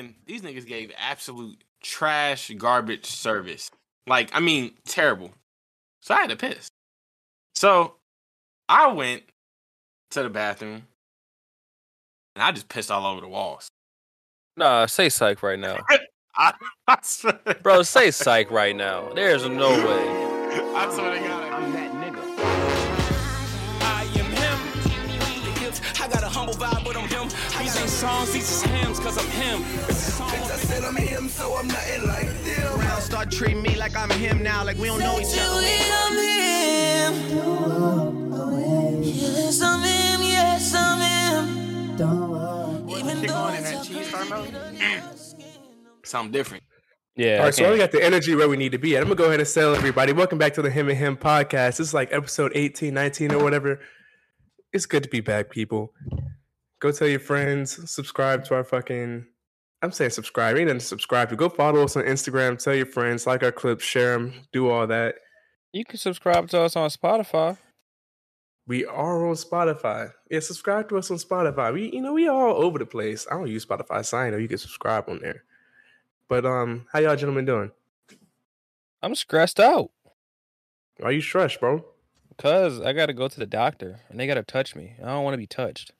and these niggas gave absolute trash, garbage service. Like, I mean, terrible. So I had to piss. So I went to the bathroom and I just pissed all over the walls. Nah, say psych right now. I, I Bro, say psych right now. There's no way. I swear to God. I'm that songs, these is hymns, cause I'm him. I said I'm him, so I'm nothing like them. Round start treating me like I'm him now, like we don't know each other. I'm him. Yes, I'm him. Yes, I'm him. Even though on in it's that cheese star Something different. Yeah. All I so we got the energy where we need to be at. I'm gonna go ahead and tell everybody. Welcome back to the Him and Him podcast. This is like episode 18, 19, or whatever. It's good to be back, people. Go tell your friends, subscribe to our fucking. I'm saying subscribe. Ain't nothing to subscribe to. Go follow us on Instagram. Tell your friends, like our clips, share them, do all that. You can subscribe to us on Spotify. We are on Spotify. Yeah, subscribe to us on Spotify. We, you know, we all over the place. I don't use Spotify, so I know you can subscribe on there. But um, how y'all gentlemen doing? I'm stressed out Why are you stressed, bro? because I got to go to the doctor and they got to touch me. I don't want to be touched.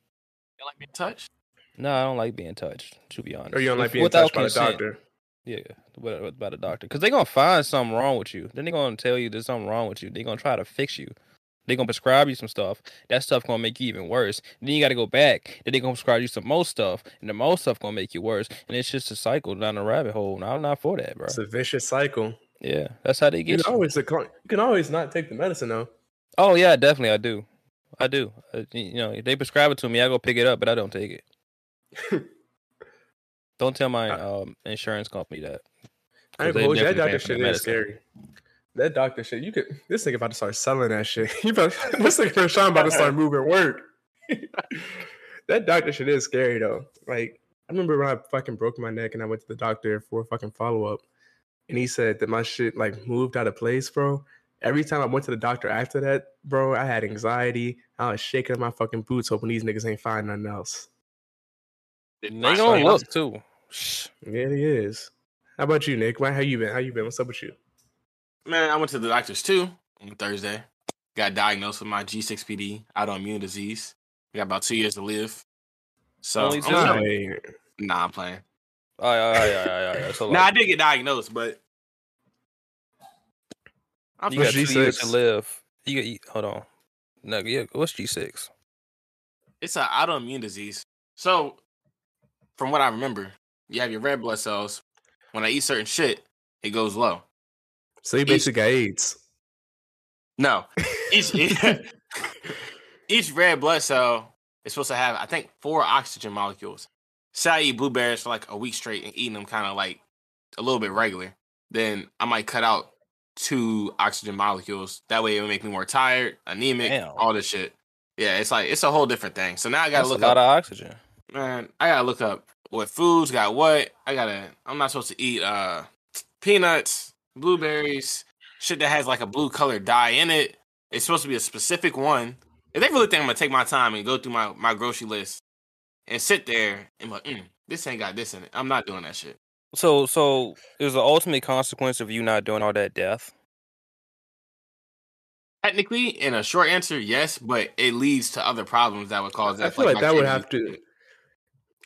You like being touched? No, I don't like being touched, to be honest. Or you don't like With- being without touched by the doctor? Yeah, with- with- by the doctor. Because they're going to find something wrong with you. Then they're going to tell you there's something wrong with you. They're going to try to fix you. They're going to prescribe you some stuff. That stuff going to make you even worse. Then you got to go back. Then they're going to prescribe you some more stuff. And the more stuff going to make you worse. And it's just a cycle down the rabbit hole. And I'm not for that, bro. It's a vicious cycle. Yeah, that's how they You get can you. always decline- you can always not take the medicine though. Oh yeah, definitely I do. I do. Uh, you know, if they prescribe it to me, I go pick it up, but I don't take it. don't tell my um, insurance company that. I ain't 'Cause they gonna hold you. That doctor shit is scary. That doctor shit, you could. This nigga about to start selling that shit. You about, this nigga Sean about to start moving work. that doctor shit is scary though. Like I remember when I fucking broke my neck and I went to the doctor for a fucking follow up, and he said that my shit like moved out of place, bro. Every time I went to the doctor after that, bro, I had anxiety. I was shaking my fucking boots, hoping these niggas ain't find nothing else. They gonna look too. Shh. Yeah, it is. How about you, Nick? Why- How you been? How you been? What's up with you? Man, I went to the doctors too on Thursday. Got diagnosed with my G6PD autoimmune disease. I got about two years to live. So Only I'm two? chilling. Hey, nah, I'm playing. Oh yeah, yeah, yeah, yeah, yeah. So Nah, I did get diagnosed, but I'm you What's got two years G6? to live. You got, you, hold on. No, yeah. What's G six? it's an autoimmune disease. So, from what I remember, you have your red blood cells. When I eat certain shit, it goes low. so you basically got AIDS. No, each each red blood cell is supposed to have, I think, four oxygen molecules. Say I eat blueberries for like a week straight and eating them kind of like a little bit regular, then I might cut out two oxygen molecules. That way, it would make me more tired, anemic, Damn. all this shit. Yeah, it's like it's a whole different thing. So now I gotta That's a look lot up. of oxygen. man, I gotta look up what foods got what. I gotta. I'm not supposed to eat uh peanuts, blueberries, shit that has like a blue colored dye in it. It's supposed to be a specific one. If they really think I'm gonna take my time and go through my my grocery list and sit there and be like, mm, this ain't got this in it. I'm not doing that shit. So, so is the ultimate consequence of you not doing all that death? Technically, in a short answer, yes, but it leads to other problems that would cause that. I feel like, my that would have to.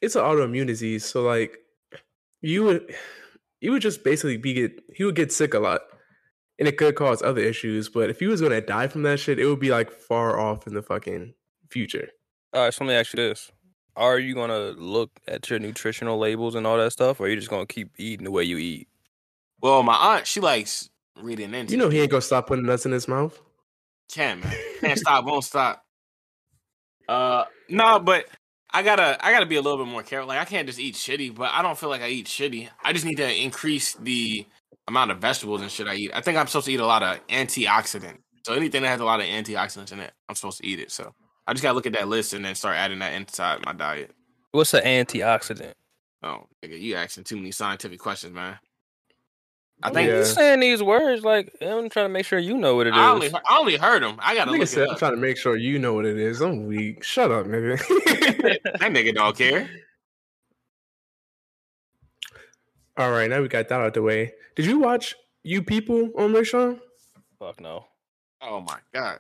It's an autoimmune disease, so like you would, you would just basically be get. He would get sick a lot, and it could cause other issues. But if he was gonna die from that shit, it would be like far off in the fucking future. All right, so let me ask you this: Are you gonna look at your nutritional labels and all that stuff, or are you just gonna keep eating the way you eat? Well, my aunt, she likes reading into. You know he ain't gonna stop putting nuts in his mouth. Can man. Can't stop, won't stop. Uh no, but I gotta I gotta be a little bit more careful. Like I can't just eat shitty, but I don't feel like I eat shitty. I just need to increase the amount of vegetables and shit I eat. I think I'm supposed to eat a lot of antioxidant. So anything that has a lot of antioxidants in it, I'm supposed to eat it. So I just gotta look at that list and then start adding that inside my diet. What's an antioxidant? Oh, nigga, you asking too many scientific questions, man. I I think mean, Yeah. you saying these words like I'm trying to make sure you know what it is. I only I only heard them. I gotta Nigga look said, it "I'm trying to make sure you know what it is." I'm weak. Shut up, nigga. that nigga don't care. All right, now we got that out the way. Did you watch You People on Rayshawn? Fuck no. Oh my god.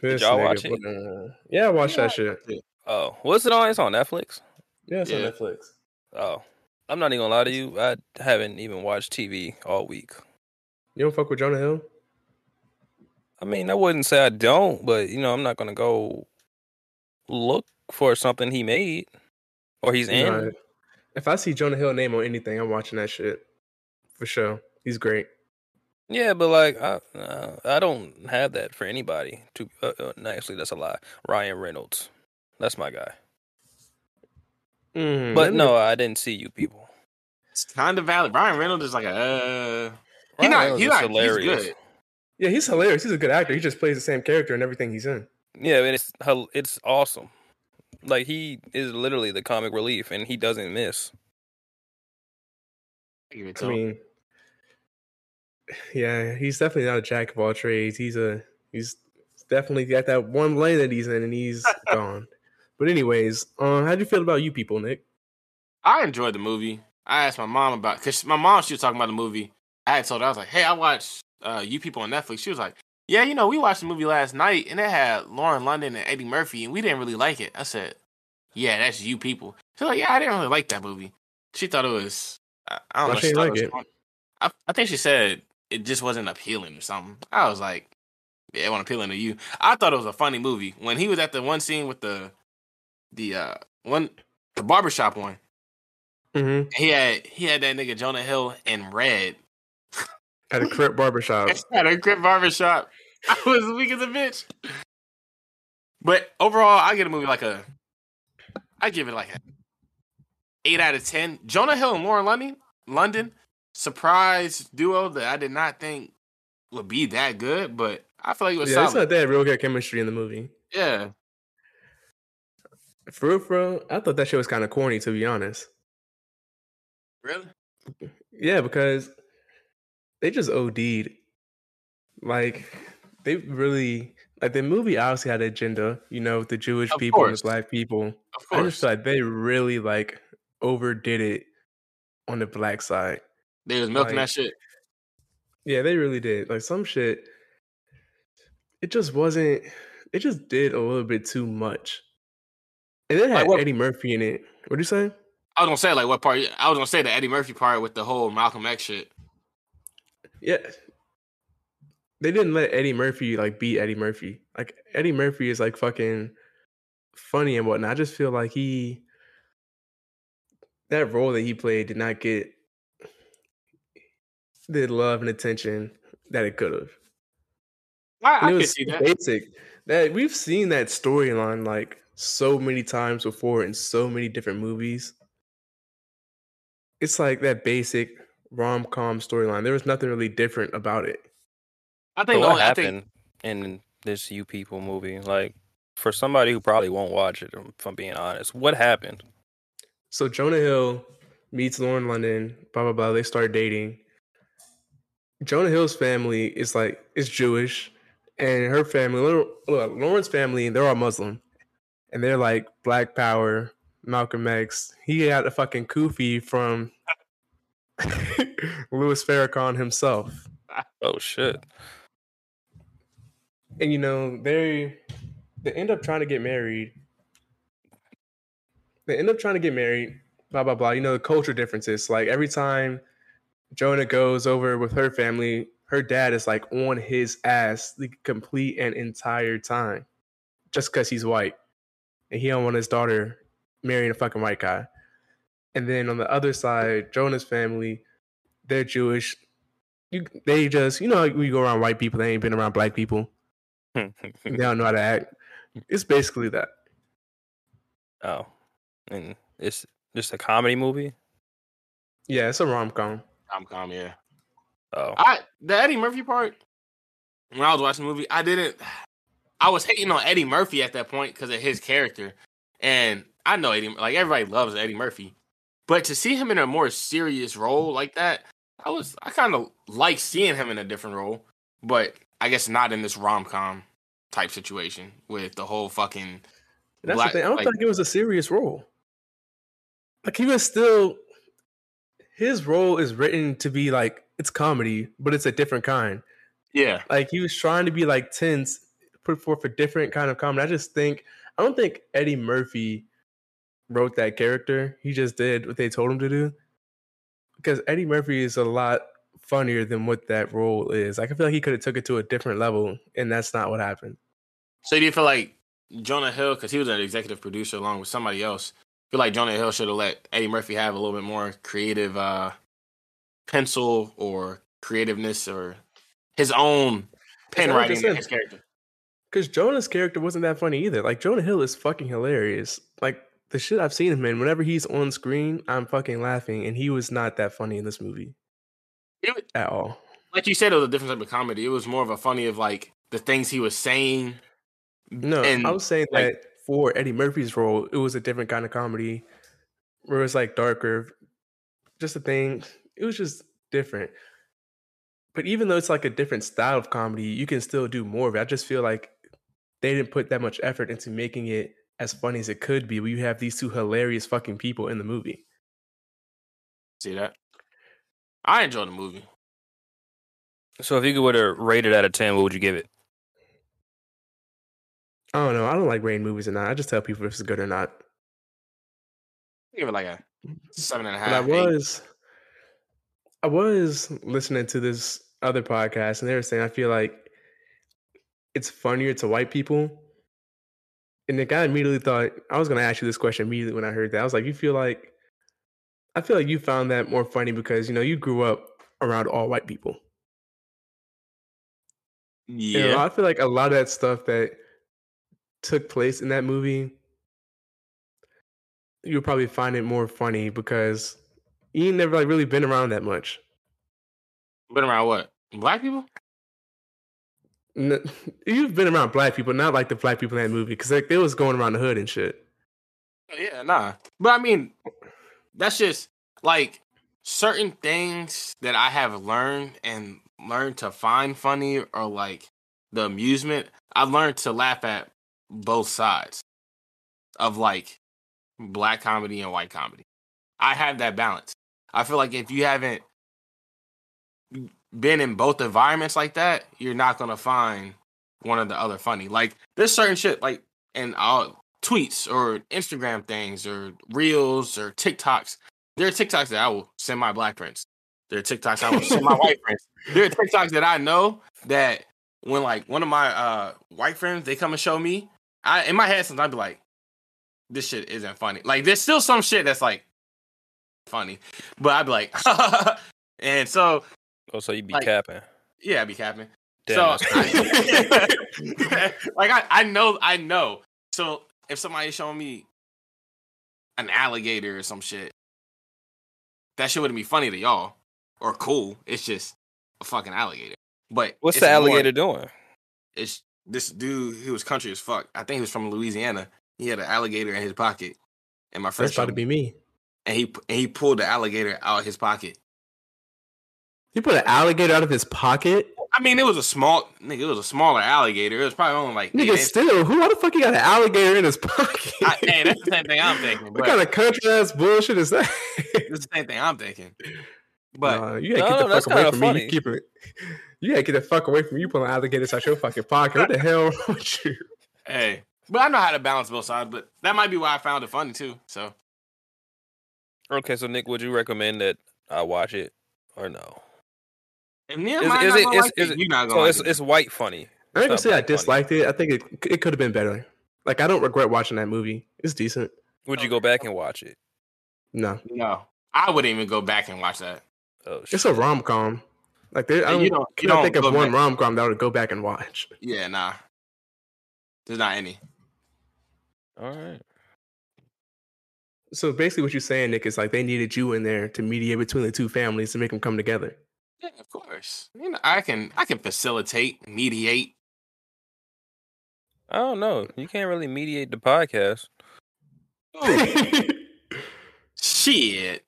This y'all nigga, watch it? uh, Yeah, I watched that shit. Oh, what's it on? It's on Netflix. Yeah, it's Yeah. on Netflix. Oh, I'm not even gonna lie to you. I haven't even watched TV all week. You don't fuck with Jonah Hill? I mean, I wouldn't say I don't, but you know, I'm not gonna go look for something he made or he's in. Nah, if I see Jonah Hill name on anything, I'm watching that shit for sure. He's great. Yeah, but like I, uh, I don't have that for anybody. To uh, uh, actually, that's a lie. Ryan Reynolds, that's my guy. Mm, But that no, I didn't see you people. It's kind of valid. Ryan Reynolds is like a. Uh, he not. Reynolds He not. hilarious. He's good. Yeah, he's hilarious. He's a good actor. He just plays the same character in everything he's in. Yeah, and it's it's awesome. Like he is literally the comic relief, and he doesn't miss. Give it to I him. mean, yeah, he's definitely not a jack of all trades. He's a he's definitely got that one lane that he's in, and he's gone. But anyways, um, how do you feel about you people, Nick? I enjoyed the movie. I asked my mom about because my mom she was talking about the movie. I had told her I was like, "Hey, I watched uh, you people on Netflix." She was like, "Yeah, you know, we watched the movie last night, and it had Lauren London and Eddie Murphy, and we didn't really like it." I said, "Yeah, that's you people." She's like, "Yeah, I didn't really like that movie." She thought it was. I, I don't know. she like it. I, I think she said it just wasn't appealing or something. I was like, "Yeah, it wasn't appealing to you." I thought it was a funny movie when he was at the one scene with the the uh one the barbershop one. Mm-hmm. He had he had that nigga Jonah Hill in red At a Crip barbershop. at a crib barbershop. I was weak as a bitch. But overall, I get a movie like a I give it like a eight out of ten. Jonah Hill and Lauren London London surprise duo that I did not think would be that good, but I feel like it was Yeah, it's solid. not that real good chemistry in the movie. yeah. For real, for real, I thought that shit was kind of corny, to be honest. Really? Yeah, because they just OD'd. Like they really like the movie obviously had an agenda, you know, with the Jewish Of people and the black people. Of course. I just course. like they really like overdid it on the black side. They was milking like- that shit. Yeah, they really did. Like some shit, it just wasn't. It just did a little bit too much. And then it Like had what- Eddie Murphy in it. What'd you say? I was gonna say like what part I was gonna say the Eddie Murphy part with the whole Malcolm X shit. Yeah. They didn't let Eddie Murphy like beat Eddie Murphy. Like Eddie Murphy is like fucking funny and whatnot. I just feel like he that role that he played did not get the love and attention that it could have. I, I And it can was see that. basic. That we've seen that storyline like so many times before in so many different movies. It's like that basic rom com storyline. There was nothing really different about it. I think the what only, happened think in this You People movie? Like, for somebody who probably won't watch it, if I'm being honest, what happened? So Jonah Hill meets Lauren London, blah blah blah. They start dating. Jonah Hill's family is like is Jewish, and her family, Lau- Lauren's family, they're all Muslim, and they're like Black Power, Malcolm X. He got a fucking kufi from Louis Farrakhan himself, Oh shit! and you know they they end up trying to get married. They end up trying to get married. Blah blah blah. You know the culture differences. Like every time Jonah goes over with her family, her dad is like on his ass the complete and entire time, just because he's white, and he don't want his daughter marrying a fucking white guy. And then on the other side, Jonah's family, they're Jewish. You, they just, you know, you go around white people, they ain't been around black people. They don't know how to act. It's basically that. oh, and it's just a comedy movie. Yeah, it's a rom com. I'm calm, yeah. Oh, I the Eddie Murphy part. When I was watching the movie, I didn't. I was hating on Eddie Murphy at that point because of his character, and I know Eddie. Like everybody loves Eddie Murphy, but to see him in a more serious role like that, I was I kind of like seeing him in a different role, but I guess not in this rom com type situation with the whole fucking. That's black- the thing. I don't like- think it was a serious role. Like he was still his role is written to be like it's comedy, but it's a different kind. Yeah. Like he was trying to be like tense, put forth a different kind of comedy. I just think I don't think Eddie Murphy wrote that character. He just did what they told him to do. Because Eddie Murphy is a lot funnier than what that role is. Like I feel like he could have took it to a different level, and that's not what happened. So do you feel like Jonah Hill, because he was an executive producer along with somebody else, feel like Jonah Hill should have let Eddie Murphy have a little bit more creative uh pencil or creativeness or his own pen writing said. his character. Because Jonah's character wasn't that funny either. Like Jonah Hill is fucking hilarious. Like the shit I've seen him in, whenever he's on screen, I'm fucking laughing, and he was not that funny in this movie was- at all. like you said, it was a different type of comedy. It was more of a funny of like the things he was saying. No, And, I was saying like- that for Eddie Murphy's role, it was a different kind of comedy, where it was like darker, just a thing. It was just different. But even though it's like a different style of comedy, you can still do more of it. I just feel like they didn't put that much effort into making it as funny as it could be. Where you have these two hilarious fucking people in the movie. See that? I enjoyed the movie. So if you would have rated out of ten, what would you give it? I don't know. I don't like rating movies or not. I just tell people if it's good or not. I give it like a mm-hmm. seven and a But I half. eight. was, I was listening to this other podcast, and they were saying I feel like it's funnier to white people. And the guy immediately thought I was going to ask you this question immediately when I heard that. I was like, you feel like, I feel like you found that more funny because you know you grew up around all white people. You know, Yeah. I feel like a lot of that stuff that took place in that movie, you'll probably find it more funny because you ain't never like really been around that much. Been around what? Black people? N- You've been around black people, not like the black people in that movie, because like they was going around the hood and shit. Oh, yeah, nah. But I mean, that's just like certain things that I have learned and learned to find funny or like the amusement. I've learned to laugh at both sides of like black comedy and white comedy. I have that balance. I feel like if you haven't been in both environments like that, you're not gonna find one or the other funny. Like there's certain shit like and I'll tweets or Instagram things or reels or TikToks. There are TikToks that I will send my black friends. There are TikToks I will send my white friends. There are TikToks that I know that when like one of my uh white friends they come and show me, I in my head sometimes I'd be like, this shit isn't funny. Like there's still some shit that's like funny, but I'd be like, and so Oh, so you'd be Like- capping. yeah, I'd be capping. Damn, so like I, I know I know. So if somebody's showing me an alligator or some shit, that shit wouldn't be funny to y'all or cool. It's just a fucking alligator. But What's the more- alligator doing? it's this dude. He was country as fuck. I think he was from Louisiana. He had an alligator in his pocket, and my friend about to be me, and he and he pulled the alligator out of his pocket. He put an alligator out of his pocket. I mean, it was a small nigga. It was a smaller alligator. It was probably only like Nigga, still, who? The fuck he got an alligator in his pocket? I, hey, that's the same thing I'm thinking. what kind of country ass bullshit is that? That's the same thing I'm thinking. But Nah, you gotta No, get the that's fuck away kinda from me. funny. You keep it. You gotta get the fuck away from. You pulling alligators out your fucking pocket. What the hell with you? hey, but I know how to balance both sides. But that might be why I found it funny too. So Okay, so Nick, would you recommend that I watch it or no? if Nia Is- might is not it- gonna is- like is it, it- you're not gonna like it's it. it's white funny. I ain't gonna say I black funny. disliked it. I think it it could have been better. Like I don't regret watching that movie. It's decent. Would you go back and watch it? No, no, I wouldn't even go back and watch that. Oh, it's a rom com. Like there, I Yeah, don't, you you don't- don't, don't think of one rom com that I would go back and watch. Yeah, nah. There's not any. all right. So basically, what you're saying, Nick, is like they needed you in there to mediate between the two families to make them come together. Yeah, of course. You know, I can I can facilitate, mediate. I don't know. You can't really mediate the podcast, oh. Shit.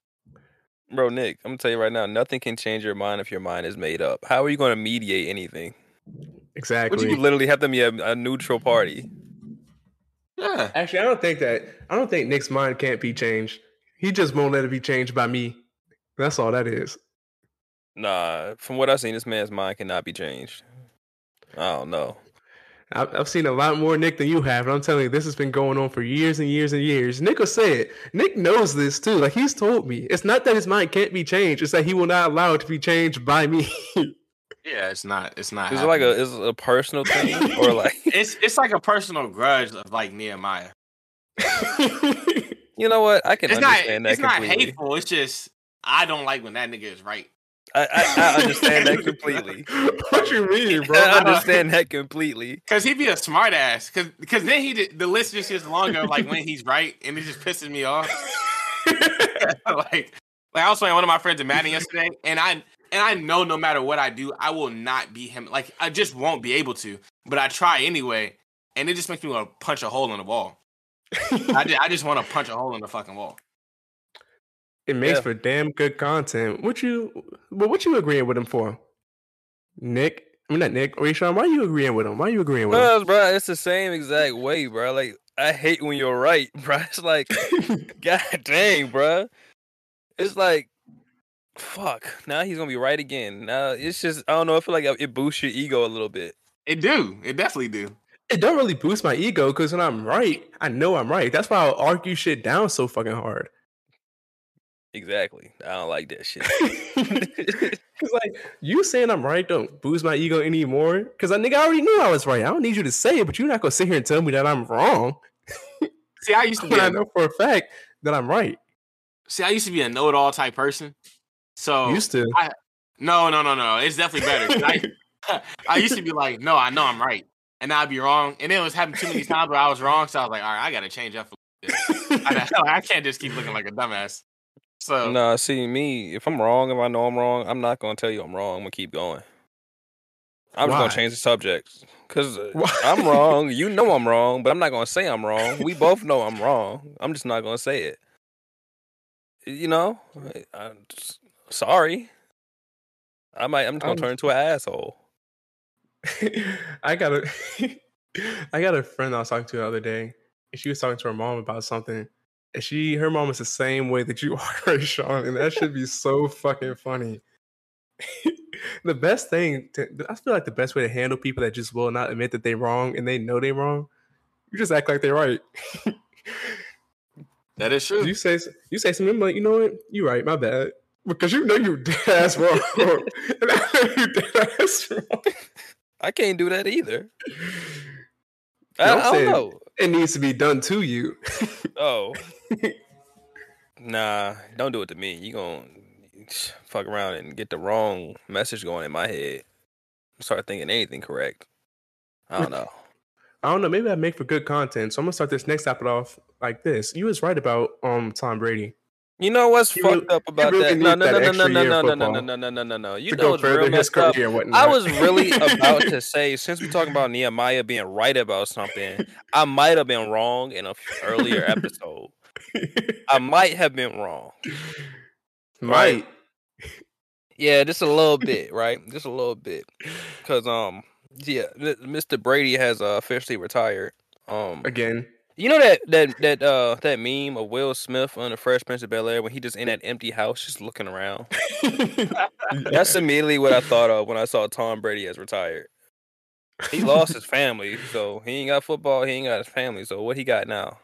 Bro. Nick, I'm gonna tell you right now, nothing can change your mind if your mind is made up. How are you gonna mediate anything? Exactly. Would exactly. you literally have them be a, a neutral party? Yeah. Actually, I don't think that. I don't think Nick's mind can't be changed. He just won't let it be changed by me. That's all that is. Nah, from what I've seen, this man's mind cannot be changed. I don't know. I've, I've seen a lot more Nick than you have, and I'm telling you, this has been going on for years and years and years. Nick will say it. Nick knows this too. Like he's told me, it's not that his mind can't be changed; it's that he will not allow it to be changed by me. Yeah, it's not. It's not. Is it like a happening. is it a personal thing or like It's it's like a personal grudge of like Nehemiah. you know what? I can It's not. understand that It's not hateful. It's just I don't like when that nigga is right. I, I, I understand that completely. what you mean, bro? I understand that completely. Cause he'd be a smart ass. Cause cause then he did, the list just gets longer. Like when he's right, and it just pisses me off. like like I was playing one of my friends in Madden yesterday, and I and I know no matter what I do, I will not beat him. Like I just won't be able to. But I try anyway, and it just makes me want to punch a hole in the wall. I just, I just want to punch a hole in the fucking wall. It makes Yeah. for damn good content. What you, but what you agreeing with him for? Nick, I mean not Nick. Rashawn, why are you agreeing with him? Why are you agreeing with Well, bro, it's the same exact way, bro. Like I hate when you're right, bro. It's like, god dang, bro. It's like, fuck. Now he's gonna be right again. Now it's just, I don't know. I feel like it boosts your ego a little bit. It do. It definitely do. it don't really boost my ego because when I'm right, I know I'm right. That's why I'll argue shit down so fucking hard. Exactly. I don't like that shit. Cause like you saying I'm right don't boost my ego anymore. Cause I nigga I already knew I was right. I don't need you to say it, but you're not gonna sit here and tell me that I'm wrong See, I used to be. when I A, know for a fact that I'm right. see, I used to be a know-it-all type person. So Used to. I, No, no, no, no. It's definitely better. I, I used to be like, no, I know I'm right, and I'd be wrong, and then it was happening too many times where I was wrong. So I was like, all right, I got to change up. For this. I, I can't just keep looking like a dumbass. So nah, see me. If I'm wrong, if I know I'm wrong, I'm not gonna tell you I'm wrong. I'm gonna keep going. I'm just gonna change the subject because uh, I'm wrong. You know I'm wrong, but I'm not gonna say I'm wrong. We both know I'm wrong. I'm just not gonna say it. You know, I'm just- sorry. I might. I'm just gonna I'm- turn into an asshole. I got a I got a friend I was talking to the other day, and she was talking to her mom about something. She her mom is the same way that you are, Sean, and that should be so fucking funny. the best thing to, I feel like the best way to handle people that just will not admit that they're wrong and they know they're wrong, you just act like they're right. that is true. you say you say something I'm like, you know what, you're right, my bad. Because you know you dead ass wrong. and I know you dead ass wrong. I can't do that either. I, I'm don't know. It needs to be done to you. Oh. Nah, don't do it to me. You gonna fuck around and get the wrong message going in my head. Start thinking anything correct. I don't know. I don't know. Maybe I make for good content. So I'm gonna start this next episode off like this. You was right about um Tom Brady. You know what's You fucked really- up about really that? No, no, that no, no, no, no, no, no, no, no, no, no, no, no. You know what's real messed up? I was really about to say, since we're talking about Nehemiah being right about something, I might have been wrong in a f- earlier episode. I might have been wrong. Right. Yeah, just a little bit, right? Just a little bit, because um, yeah, Mr. Brady has uh, officially retired. Um, Again. you know that that that uh that meme of Will Smith on the Fresh Prince of Bel Air when he just in that empty house just looking around. That's immediately what I thought of when I saw Tom Brady has retired. He lost his family, so he ain't got football. He ain't got his family. So what he got now?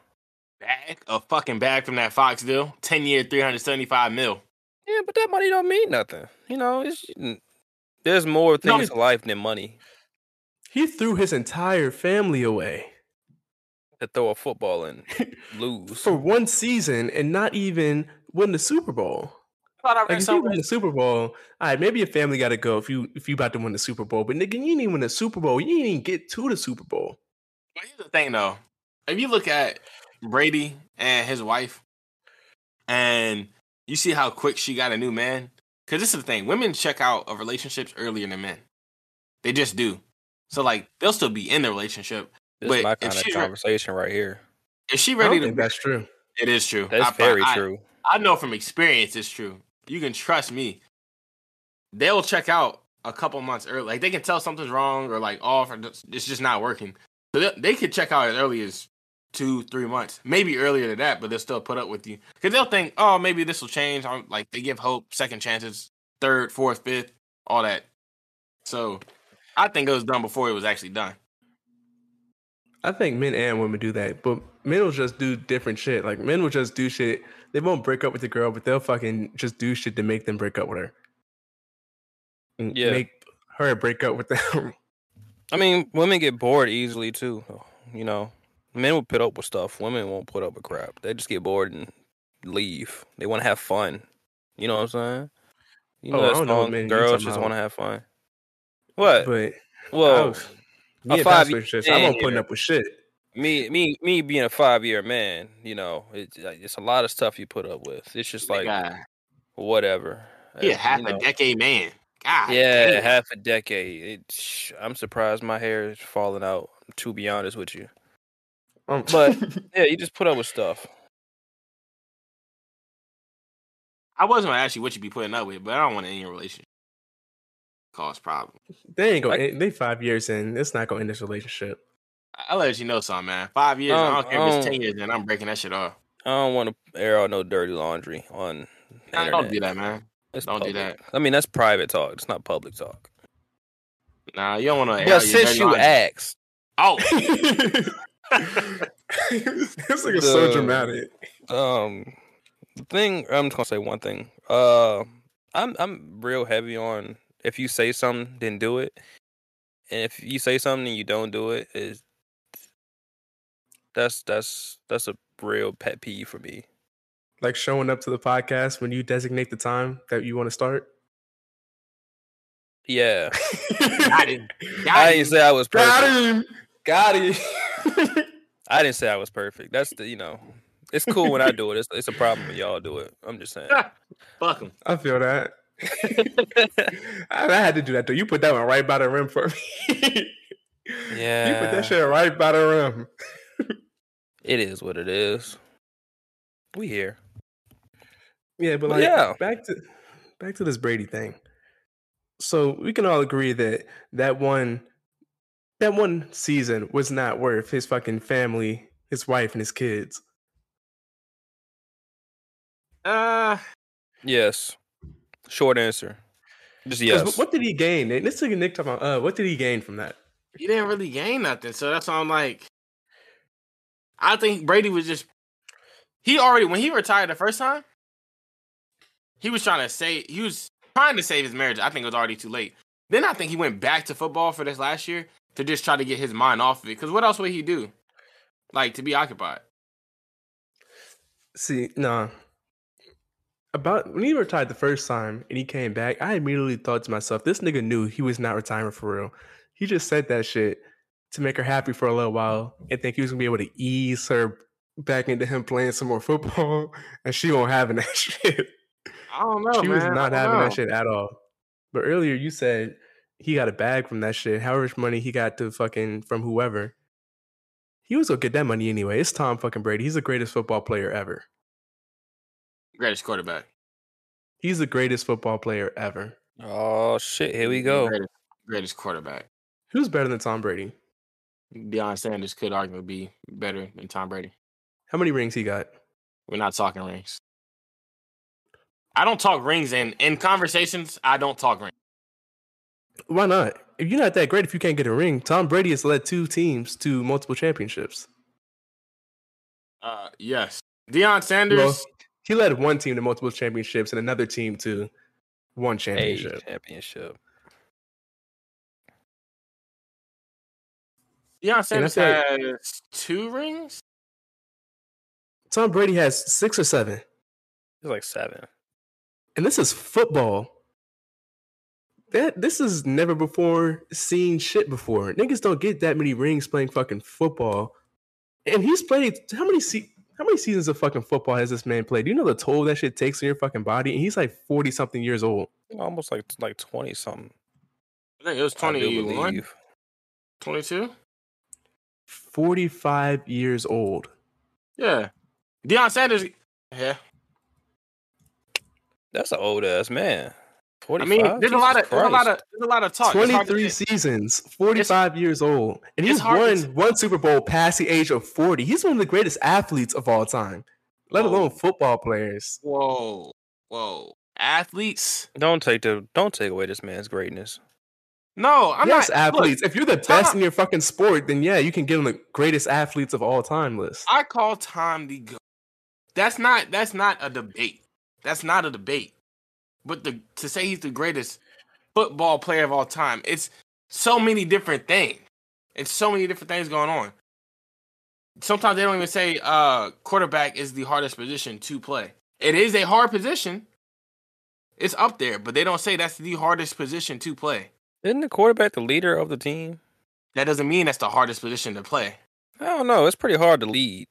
Bag, a fucking bag from that Fox deal, ten year, three hundred seventy five mil. Yeah, but that money don't mean nothing. You know, it's there's more No, things to life than money. he threw his entire family away To throw a football and lose. for one season and not even win the Super Bowl. I thought I Like read if you win the Super Bowl, all right, maybe your family got to go if you if you about to win the Super Bowl. But nigga, you didn't even win the Super Bowl. You didn't even get to the Super Bowl. But here's the thing, though. If you look at Brady and his wife, and you see how quick she got a new man, because this is the thing: women check out of relationships earlier than men. They just do. So like they'll still be in the relationship. This Wait, is my if kind of she's re- conversation right here. Is If she I ready don't to, think that's true. it is true. That's I- very I- true. I know from experience it's true. You can trust me. They'll check out a couple months early. Like they can tell something's wrong or like off or just- it's just not working. So they, they could check out as early as two, three months, maybe earlier than that, but they'll still put up with you because they'll think, oh, maybe this will change. I'm like they give hope, second chances, third, fourth, fifth, all that. So I think it was done before it was actually done. I think men and women do that, but men will just do different shit. Like men will just do shit. They won't break up with the girl, but they'll fucking just do shit to make them break up with her. And Yeah. Make her break up with them. I mean, women get bored easily too. You know, men will put up with stuff. Women won't put up with crap. They just get bored and leave. They want to have fun. You know what I'm saying? You know Oh, I that don't know what song, men you're girls just want to have fun. What? but well, I, me and five Pastor shit, year I'm not man putting up with shit. me, me, me being a five year man, you know, it's it's a lot of stuff you put up with. It's just like God, whatever. he a Uh, half you a decade man. God, Yeah, damn. half a decade. It, I'm surprised my hair is falling out. To be honest with you, Um, But- yeah, you just put up with stuff. I wasn't gonna ask you what you be putting up with, but I don't want to end your relationship. Cause problems. they ain't going. Like- They five years in. It's not gonna end this relationship. I'll let you know something, man. Five years, I Um, don't care if it's um, ten years, and I'm breaking that shit off. I don't want to air out no dirty laundry on. the Nah, don't do that, man. It's don't do public. I mean, that's private talk. It's not public talk. Nah, you don't want to. But since you asked, oh, this nigga's so dramatic. um, the thing I'm just gonna say one thing. Uh, I'm I'm real heavy on if you say something, then do it. And if you say something and you don't do it, is that's that's that's a real pet peeve for me. Like showing up to the podcast when you designate the time that you want to start. Yeah, got him. Got I didn't say I was perfect. Got him. Got him. I didn't say I was perfect. That's the you know, it's cool when I do it. It's it's a problem when y'all do it. I'm just saying. Fuck them. I feel that. I, I had to do that though. You put that one right by the rim for me. Yeah. You put that shit right by the rim. It is what it is. We here. Yeah, but like yeah. back to back to this Brady thing. So we can all agree that that one that one season was not worth his fucking family, his wife, and his kids. Uh, Yes. Short answer. Just 'Cause yes. What did he gain? And this nigga Nick talking about uh what did he gain from that? he didn't really gain nothing, so that's why I'm like. I think Brady was just. He already when he retired the first time. He was trying to say he was trying to save his marriage. I think it was already too late. Then I think he went back to football for this last year to just try to get his mind off of it. Because what else would he do? Like to be occupied. See, nah. About when he retired the first time and he came back, I immediately thought to myself, this nigga knew he was not retiring for real. He just said that shit to make her happy for a little while and think he was gonna be able to ease her back into him playing some more football, and she won't having that shit. I don't know. she was man. not don't having know. that shit at all. But earlier you said he got a bag from that shit. However much money he got to fucking from whoever. He was gonna get that money anyway. It's Tom fucking Brady. He's the greatest football player ever. Greatest quarterback. He's the greatest football player ever. Oh shit, here we go. Greatest, greatest quarterback. Who's better than Tom Brady? Deion Sanders could arguably be better than Tom Brady. How many rings he got? We're not talking rings. I don't talk rings in in conversations. I don't talk rings. Why not? If you're not that great, if you can't get a ring, Tom Brady has led two teams to multiple championships. Uh, yes, Deion Sanders. Well, he led one team to multiple championships and another team to one Hey, championship. championship. Deion Sanders said- has two rings. Tom Brady has six or seven, It's like seven. and this is football. That this is never before seen shit before. Niggas don't get that many rings playing fucking football, and he's played how many se- how many seasons of fucking football has this man played? Do you know the toll that shit takes on your fucking body? And he's like forty something years old. Almost like like twenty something. I think it was I do 21, believe. 22. 45 years old. Yeah, Deion Sanders. Yeah, That's an old ass man. I mean, 45? there's a lot of there's a lot of there's a lot of talk. It's hard to 23 seasons, 45 years old, and he's won to- one Super Bowl past the age of 40. He's one of the greatest athletes of all time, let Whoa. alone football players. Whoa, whoa, athletes. Don't take the don't take away this man's greatness. No, I'm yes, not. look, athletes. if you're the Tom- best in your fucking sport, then yeah, you can get on the greatest athletes of all time list. I call Tom the goat. That's not that's not a debate. That's not a debate. But the to say he's the greatest football player of all time, it's so many different things. It's so many different things going on. Sometimes they don't even say uh quarterback is the hardest position to play. It is a hard position. It's up there, but they don't say that's the hardest position to play. Isn't the quarterback the leader of the team? That doesn't mean that's the hardest position to play. I don't know. It's pretty hard to lead.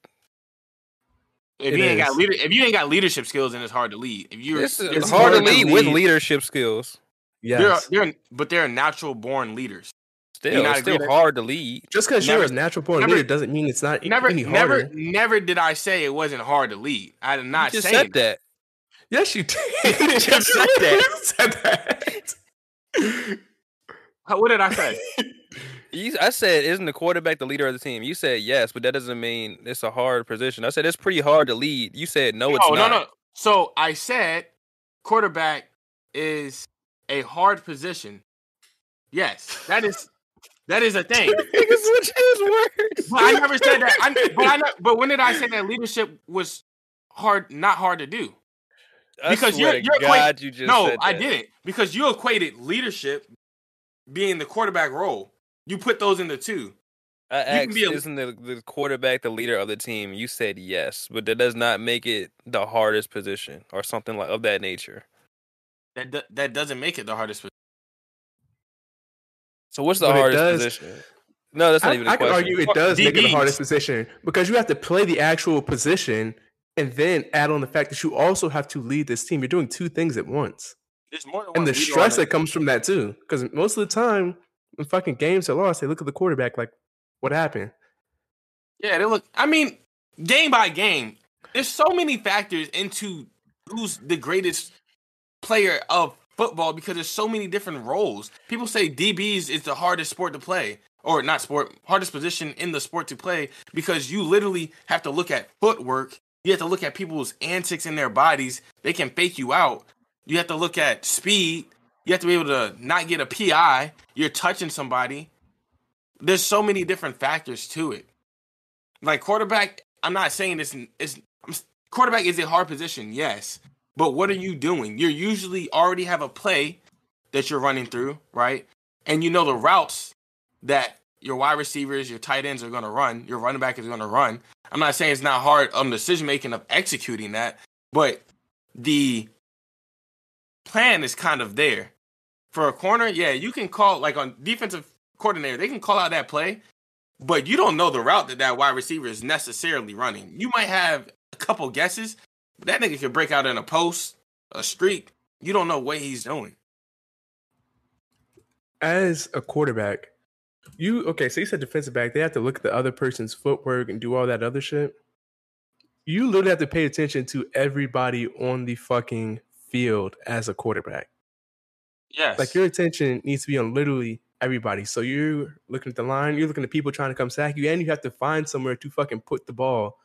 If It you ain't got leader, if you ain't got leadership skills, then it's hard to lead. If you're, It's, it's it's hard to hard to lead with leadership skills. Yes. They're, they're, but they're natural born leaders. Still, it's still agree hard to lead. Just because you're a natural born never- leader doesn't mean it's not Never, any never, harder. never never did I say it wasn't hard to lead. I did not you just say said that. Yes, you did. You just said that. said that. What did I say? You, I said, isn't the quarterback the leader of the team? You said yes, but that doesn't mean it's a hard position. I said it's pretty hard to lead. You said no, it's no, not. no, no. So I said quarterback is a hard position. Yes, that is that is a thing. Switch his words. But I never said that. I, but I but when did I say that leadership was hard, not hard to do? Because you're- you're God, you just no, I didn't because you equated leadership being the quarterback role. You put those in the two. I can asked, be a- isn't the, the quarterback the leader of the team? You said yes, but that does not make it the hardest position or something like of that nature. That do- that doesn't make it the hardest. position. So what's the But hardest does- position? No, that's not I, even. a I could question. argue it does make it the hardest position because you have to play the actual position and then add on the fact that you also have to lead this team. You're doing two things at once. There's more than And one the stress on that comes from that too. Because most of the time, when fucking games are lost, they look at the quarterback like, what happened? Yeah, they look. I mean, game by game, there's so many factors into who's the greatest player of football because there's so many different roles. People say DBs is the hardest sport to play, or not sport, hardest position in the sport to play because you literally have to look at footwork. You have to look at people's antics in their bodies. They can fake you out. You have to look at speed. You have to be able to not get a PI. You're touching somebody. There's so many different factors to it. Like quarterback, I'm not saying this is quarterback is a hard position, yes. But what are you doing? You usually already have a play that you're running through, right? And you know the routes that your wide receivers, your tight ends are going to run, your running back is going to run. I'm not saying it's not hard on decision making of executing that, but the plan is kind of there. For a corner, yeah, you can call like on defensive coordinator, they can call out that play, but you don't know the route that that wide receiver is necessarily running. You might have a couple guesses, but that nigga could break out in a post, a streak. You don't know what he's doing. As a quarterback, you okay? So you said defensive back. They have to look at the other person's footwork and do all that other shit. You literally have to pay attention to everybody on the fucking field as a quarterback. Yes. Like your attention needs to be on literally everybody. So you're looking at the line, you're looking at people trying to come sack you, and you have to find somewhere to fucking put the ball.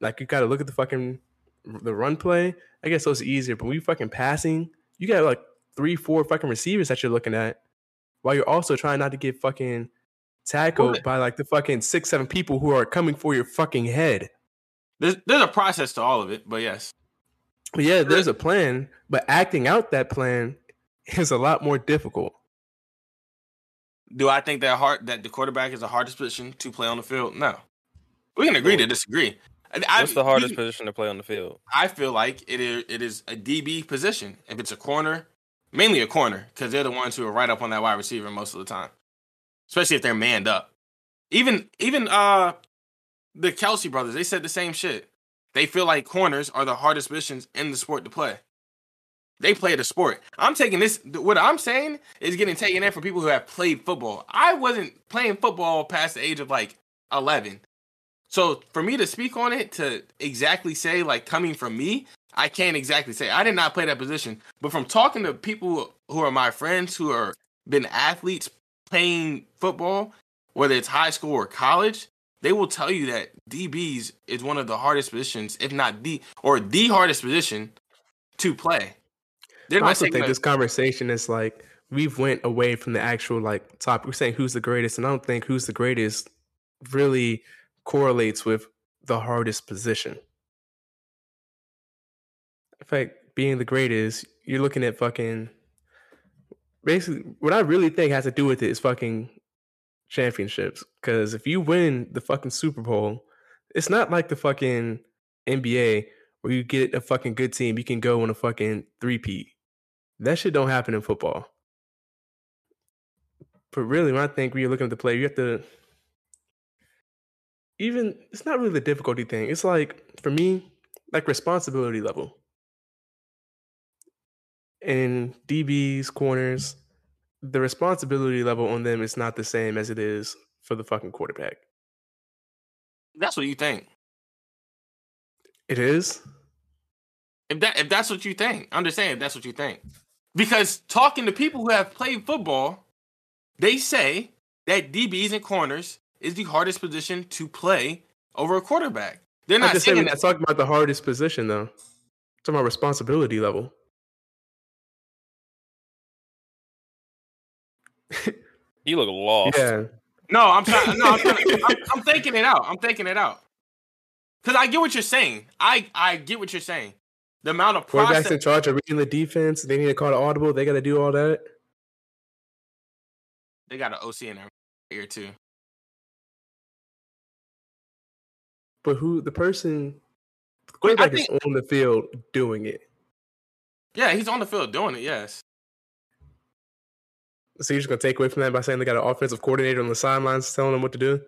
Like you gotta look at the fucking the run play. I guess those are easier, but when you fucking passing, you got like three, four fucking receivers that you're looking at, while you're also trying not to get fucking tackled Well, by like the fucking six, seven people who are coming for your fucking head. there's there's a process to all of it, but yes. But yeah, there's a plan, but acting out that plan is a lot more difficult. Do I think that hard that the quarterback is the hardest position to play on the field? No. We can agree to disagree. I- I- What's the hardest we- position to play on the field? I feel like it is it is a DB position. If it's a corner, mainly a corner, because they're the ones who are right up on that wide receiver most of the time, especially if they're manned up. Even even uh the Kelce brothers, they said the same shit. They feel like corners are the hardest positions in the sport to play. They play the sport. I'm taking this. What I'm saying is getting taken in from people who have played football. I wasn't playing football past the age of like 11. So for me to speak on it, to exactly say like coming from me, I can't exactly say. I did not play that position, but from talking to people who are my friends who are been athletes playing football, whether it's high school or college, they will tell you that DBs is one of the hardest positions, if not the or the hardest position to play. They're I also think this conversation is like we've went away from the actual like topic. We're saying who's the greatest, and I don't think who's the greatest really correlates with the hardest position. In fact, being the greatest, you're looking at fucking basically what I really think has to do with it is fucking championships. Because if you win the fucking Super Bowl, it's not like the fucking NBA where you get a fucking good team, you can go on a fucking three-peat. That shit don't happen in football. But really, when I think when you're looking at the player, you have to even it's not really the difficulty thing. It's like for me, like responsibility level. And DBs, corners, the responsibility level on them is not the same as it is for the fucking quarterback. that's what you think. It is. If that if that's what you think, understand if that's what you think. Because talking to people who have played football, they say that DBs and corners is the hardest position to play over a quarterback. They're not just saying that. talking about the hardest position though. talking about responsibility level. You look lost. Yeah. No, I'm trying. No, I'm, trying I'm, I'm thinking it out. I'm thinking it out. Because I get what you're saying. I I get what you're saying. The amount of Quarterbacks process. in charge of reading the defense. They need to call the audible. They got to do all that. They got an OC in there here too. But who the person? The Wait, I quarterback is on the field doing it. Yeah, he's on the field doing it. Yes. So you're just gonna take away from that by saying they got an offensive coordinator on the sidelines telling them what to do?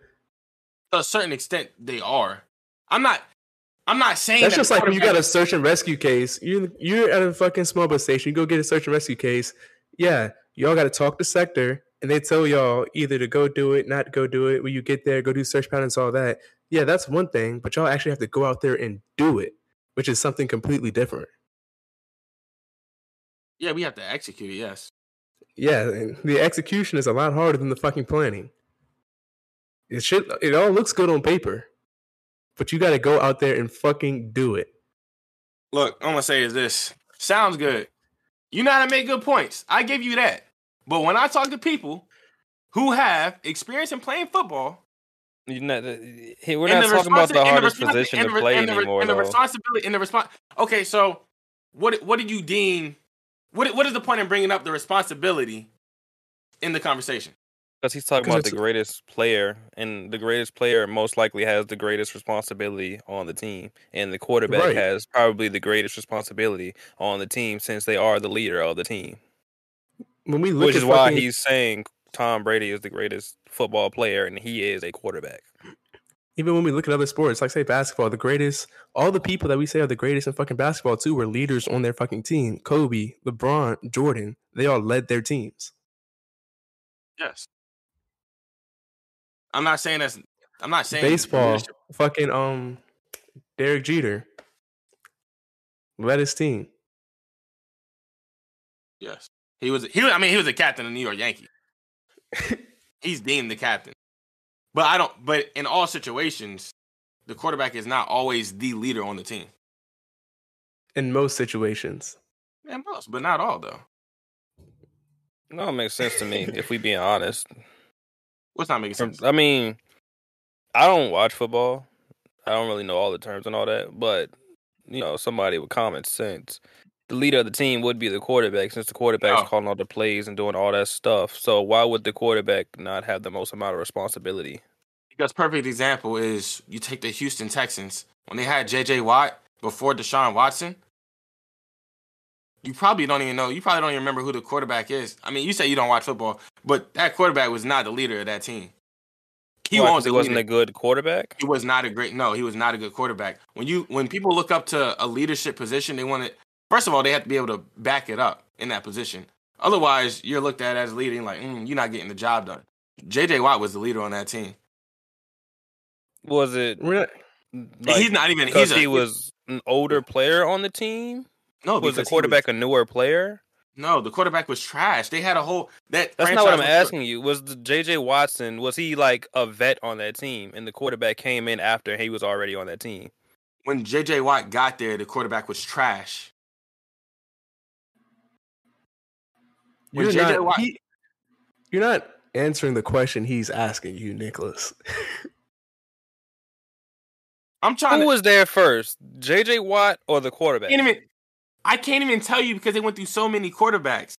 To a certain extent, they are. I'm not. I'm not saying That's that just like when you got a search and rescue case. You you're at a fucking small bus station. You go get a search and rescue case. Yeah, y'all got to talk to sector, and they tell y'all either to go do it, not go do it. When you get there, go do search patterns, all that. Yeah, that's one thing. But y'all actually have to go out there and do it, which is something completely different. Yeah, we have to execute it. Yes. Yeah, the execution is a lot harder than the fucking planning. It should. It all looks good on paper, but you got to go out there and fucking do it. Look, I'm gonna say is this. Sounds good. You know how to make good points. I give you that. But when I talk to people who have experience in playing football, You're not, hey, we're not talking about the and hardest responsi- position to play and the, anymore. And the though. responsibility and the response. Okay, so what what did you deem? What what is the point in bringing up the responsibility in the conversation? Because he's talking about the greatest player, and the greatest player most likely has the greatest responsibility on the team, and the quarterback Right. has probably the greatest responsibility on the team since they are the leader of the team. When we look Which at is why he's saying Tom Brady is the greatest football player, and he is a quarterback. Even when we look at other sports, like say basketball, the greatest, all the people that we say are the greatest in fucking basketball too were leaders on their fucking team. Kobe, LeBron, Jordan, they all led their teams. Yes. I'm not saying that's. I'm not saying Baseball, fucking um, Derek Jeter led his team. Yes, he was. He. was- I mean, he was the captain of the New York Yankees. He's deemed the captain, but I don't. But in all situations, the quarterback is not always the leader on the team. In most situations, And most, but not all though. No, it makes sense to me if we being honest. What's not making sense? I mean, I don't watch football. I don't really know all the terms and all that, but you know, somebody with common sense. The leader of the team would be the quarterback, since the quarterback's calling all the plays and doing all that stuff. So why would the quarterback not have the most amount of responsibility? Because perfect example is you take the Houston Texans when they had J.J. Watt before Deshaun Watson. You probably don't even know. You probably don't even remember who the quarterback is. I mean, you say you don't watch football, but that quarterback was not the leader of that team. He Why, he wasn't a good quarterback. he was not a great no he was not a good quarterback when you when people look up to a leadership position they want to first of all they have to be able to back it up in that position otherwise you're looked at as leading like mm, you're not getting the job done jj watt was the leader on that team Was it? we're. Like, he's not even he's a, he was an older player on the team? No, was the because he quarterback a newer player? no, the quarterback was trash. They had a whole that. That's not what I'm franchise was- asking you. Was the JJ Watson was he like a vet on that team, and the quarterback came in after he was already on that team? When JJ Watt got there, the quarterback was trash. You're JJ not, Watt- he- you're not answering the question he's asking you, Nicholas. I'm trying Who to. was there first, JJ Watt or the quarterback? can't even, I can't even tell you because they went through so many quarterbacks.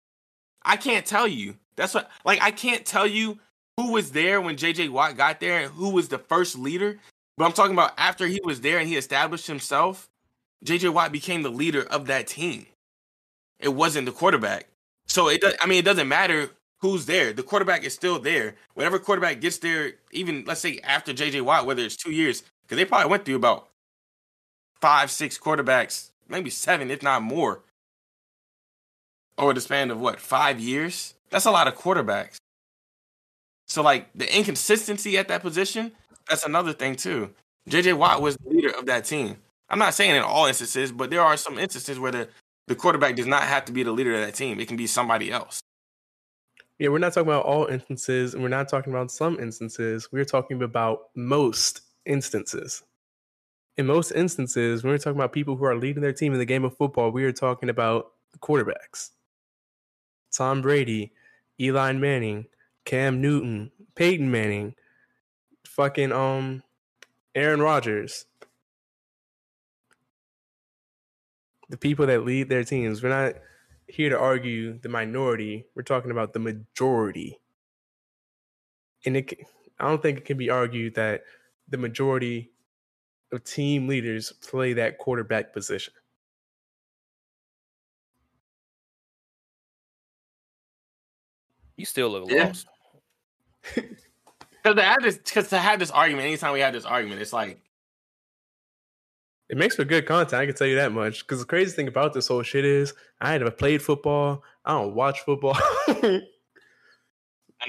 I can't tell you. That's what like I can't tell you who was there when JJ Watt got there and who was the first leader. But I'm talking about after he was there and he established himself, JJ Watt became the leader of that team. It wasn't the quarterback. So it does, I mean it doesn't matter who's there. The quarterback is still there. Whatever quarterback gets there, even let's say after JJ Watt, whether it's two years, because they probably went through about five, six quarterbacks, maybe seven, if not more, over the span of what, five years? That's a lot of quarterbacks. So, like, the inconsistency at that position, that's another thing, too. JJ Watt was the leader of that team. I'm not saying in all instances, but there are some instances where the, the quarterback does not have to be the leader of that team. It can be somebody else. Yeah, we're not talking about all instances, and we're not talking about some instances. We're talking about most instances. In most instances, when we're talking about people who are leading their team in the game of football, we are talking about quarterbacks. Tom Brady, Eli Manning, Cam Newton, Peyton Manning, fucking um Aaron Rodgers. The people that lead their teams. We're not here to argue the minority. We're talking about the majority. And it, I don't think it can be argued that the majority of team leaders play that quarterback position. You still look Yeah. lost. Because to have this, because to have this argument, anytime we have this argument, it's like It makes for good content, I can tell you that much. Because the crazy thing about this whole shit is I never played football. I don't watch football. I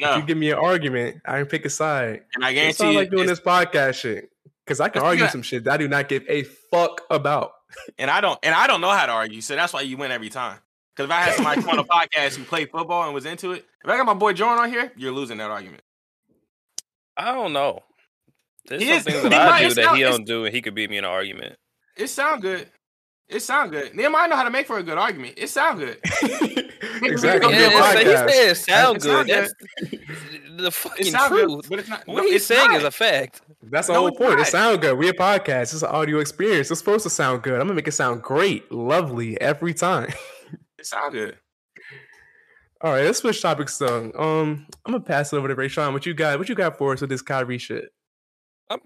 know, you give me an argument, I can pick a side. and I guarantee it's not you, like doing this podcast shit. Because I can argue that. some shit that I do not give a fuck about. and I don't, and I don't know how to argue, so that's why you win every time. Because if I had somebody come on a podcast who played football and was into it, if I got my boy Jordan on here, you're losing that argument. I don't know. There's He some is- things that I might- do that not- he don't do, and he could beat me in an argument. It sound good. It sound good. Nehemiah know how to make for a good argument. It sound good. exactly. Yeah, Your it's- he said it sound It good. That's the It fucking sound good, truth. but it's not. What no, he's it's saying not. is a fact. That's the No, whole it's point. It sound good. We a podcast. It's an audio experience. It's supposed to sound good. I'm gonna make it sound great, lovely every time. It sound good. All right, let's switch topics though. Um, I'm gonna pass it over to Rayshawn. What you got? What you got for us with this Kyrie shit? I'm,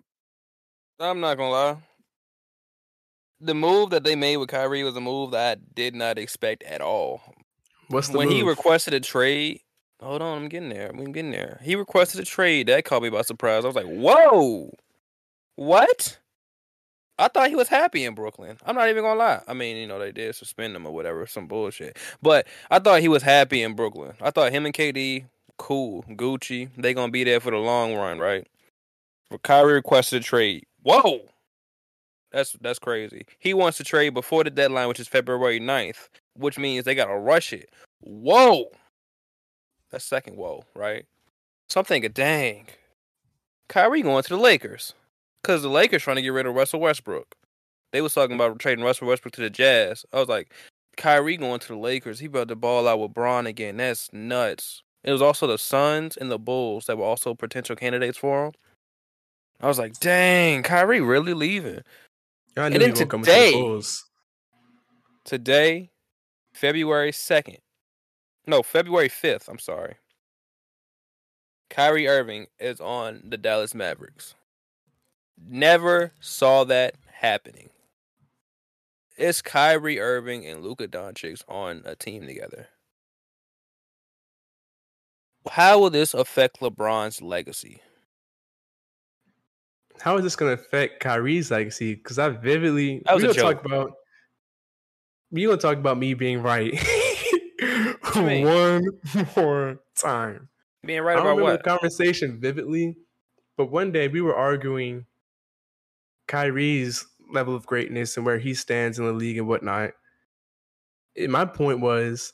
I'm not gonna lie. The move that they made with Kyrie was a move that I did not expect at all. What's the when he requested a trade, hold on, I'm getting there. I'm getting there. He requested a trade. That caught me by surprise. I was like, whoa, what? I thought he was happy in Brooklyn. I'm not even gonna lie. I mean, you know, they did suspend him or whatever, some bullshit. But I thought he was happy in Brooklyn. I thought him and KD, cool, Gucci, they gonna be there for the long run, right? But Kyrie requested a trade. Whoa. That's that's crazy. He wants to trade before the deadline, which is February 9th, which means they gotta rush it. Whoa. That's second whoa, right? So I'm thinking, dang. Kyrie going to the Lakers. Cause the Lakers trying to get rid of Russell Westbrook. They was talking about trading Russell Westbrook to the Jazz. I was like, Kyrie going to the Lakers. He about to ball out with Bron again. That's nuts. It was also the Suns and the Bulls that were also potential candidates for him. I was like, dang, Kyrie really leaving. I and then he was gonna come to today- Bulls. Today, February 2nd. No, February 5th, I'm sorry. Kyrie Irving is on the Dallas Mavericks. Never saw that happening. It's Kyrie Irving and Luka Doncic on a team together. How will this affect LeBron's legacy? How is this gonna affect Kyrie's legacy? Because I vividly That was we gonna talk about we gonna talk about me being right one more time. Being right I about remember what? the conversation vividly, but one day we were arguing Kyrie's level of greatness and where he stands in the league and whatnot. eh, my point was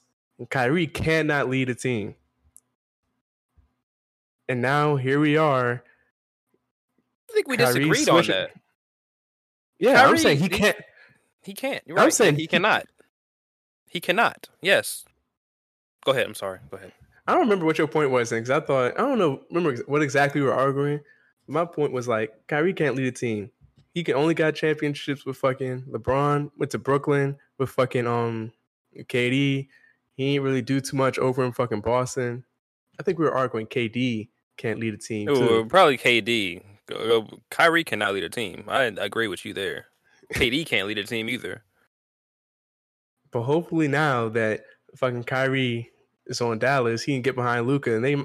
Kyrie cannot lead a team. And now here we are. I think we Kyrie disagreed on that. Yeah, I'm Kyrie- saying he he- can't. He can't. You're I'm saying he cannot. He cannot. Yes. Go ahead. I'm sorry. Go ahead. I don't remember what your point was because I thought I don't know. Remember what exactly we were arguing? My point was like Kyrie can't lead a team. He can only got championships with fucking LeBron. Went to Brooklyn with fucking um KD. He ain't really do too much over in fucking Boston. I think we were arguing KD can't lead a team. Ooh, probably KD. Go- go- Kyrie cannot lead a team. I agree with you there. KD can't lead a team either. But hopefully now that fucking Kyrie is on Dallas, he can get behind Luka, and they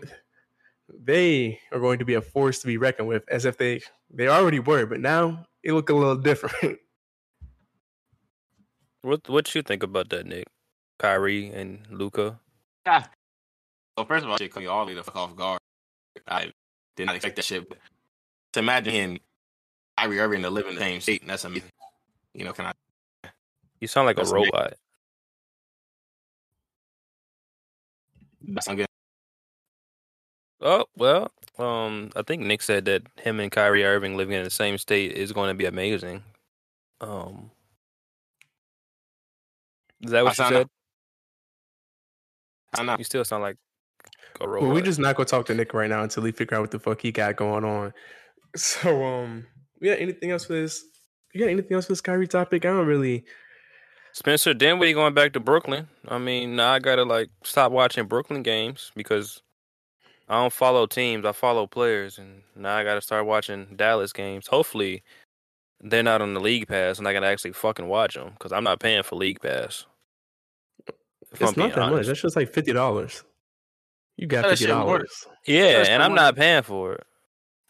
they are going to be a force to be reckoned with, as if they they already were, but now it look a little different. What what you think about that, Nick? Kyrie and Luka. Ah. So first of all, shit caught me all the the fuck off guard. I did not expect that shit. But to imagine him, Kyrie Irving to live in the same state, that's amazing. You know, can I? You sound like a That's amazing. robot. That's not good. Oh well, um, I think Nick said that him and Kyrie Irving living in the same state is going to be amazing. Um, is that what you I sound- said? I know. You still sound like a robot. well, we just not gonna talk to Nick right now until he figure out what the fuck he got going on. So, um, we got anything else for this? You got anything else for this Kyrie topic? I don't really. Spencer Dinwiddie going back to Brooklyn. I mean, now I gotta like stop watching Brooklyn games because I don't follow teams. I follow players, and now I gotta start watching Dallas games. Hopefully, they're not on the league pass, and I can actually fucking watch them because I'm not paying for league pass. It's I'm not that much. That's just like fifty dollars. You got That fifty shit dollars. Yeah, That's and I'm one- not paying for it.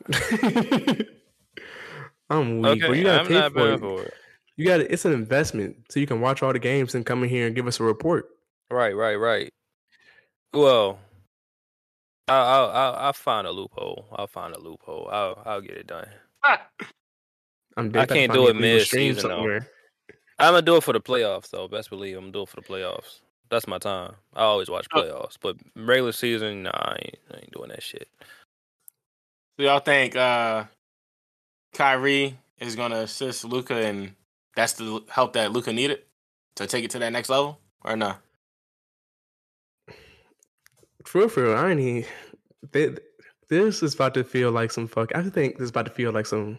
I'm weak, Okay, but you gotta I'm pay not for paying it. for it. You got to It's an investment, so you can watch all the games and come in here and give us a report. Right, right, right. Well, I'll, I'll, I'll, I'll find a loophole. I'll find a loophole. I'll, I'll get it done. I'm I dead to can't do it a legal stream mid-season, though. I'm gonna do it for the playoffs, though. Best believe I'm gonna do it for the playoffs. That's my time. I always watch Oh. playoffs, but regular season, nah, I ain't, I ain't doing that shit. Do y'all think uh, Kyrie is going to assist Luka, and that's the help that Luka needed to take it to that next level, or no? For real, I ain't This is about to feel like some fuck. I think this is about to feel like some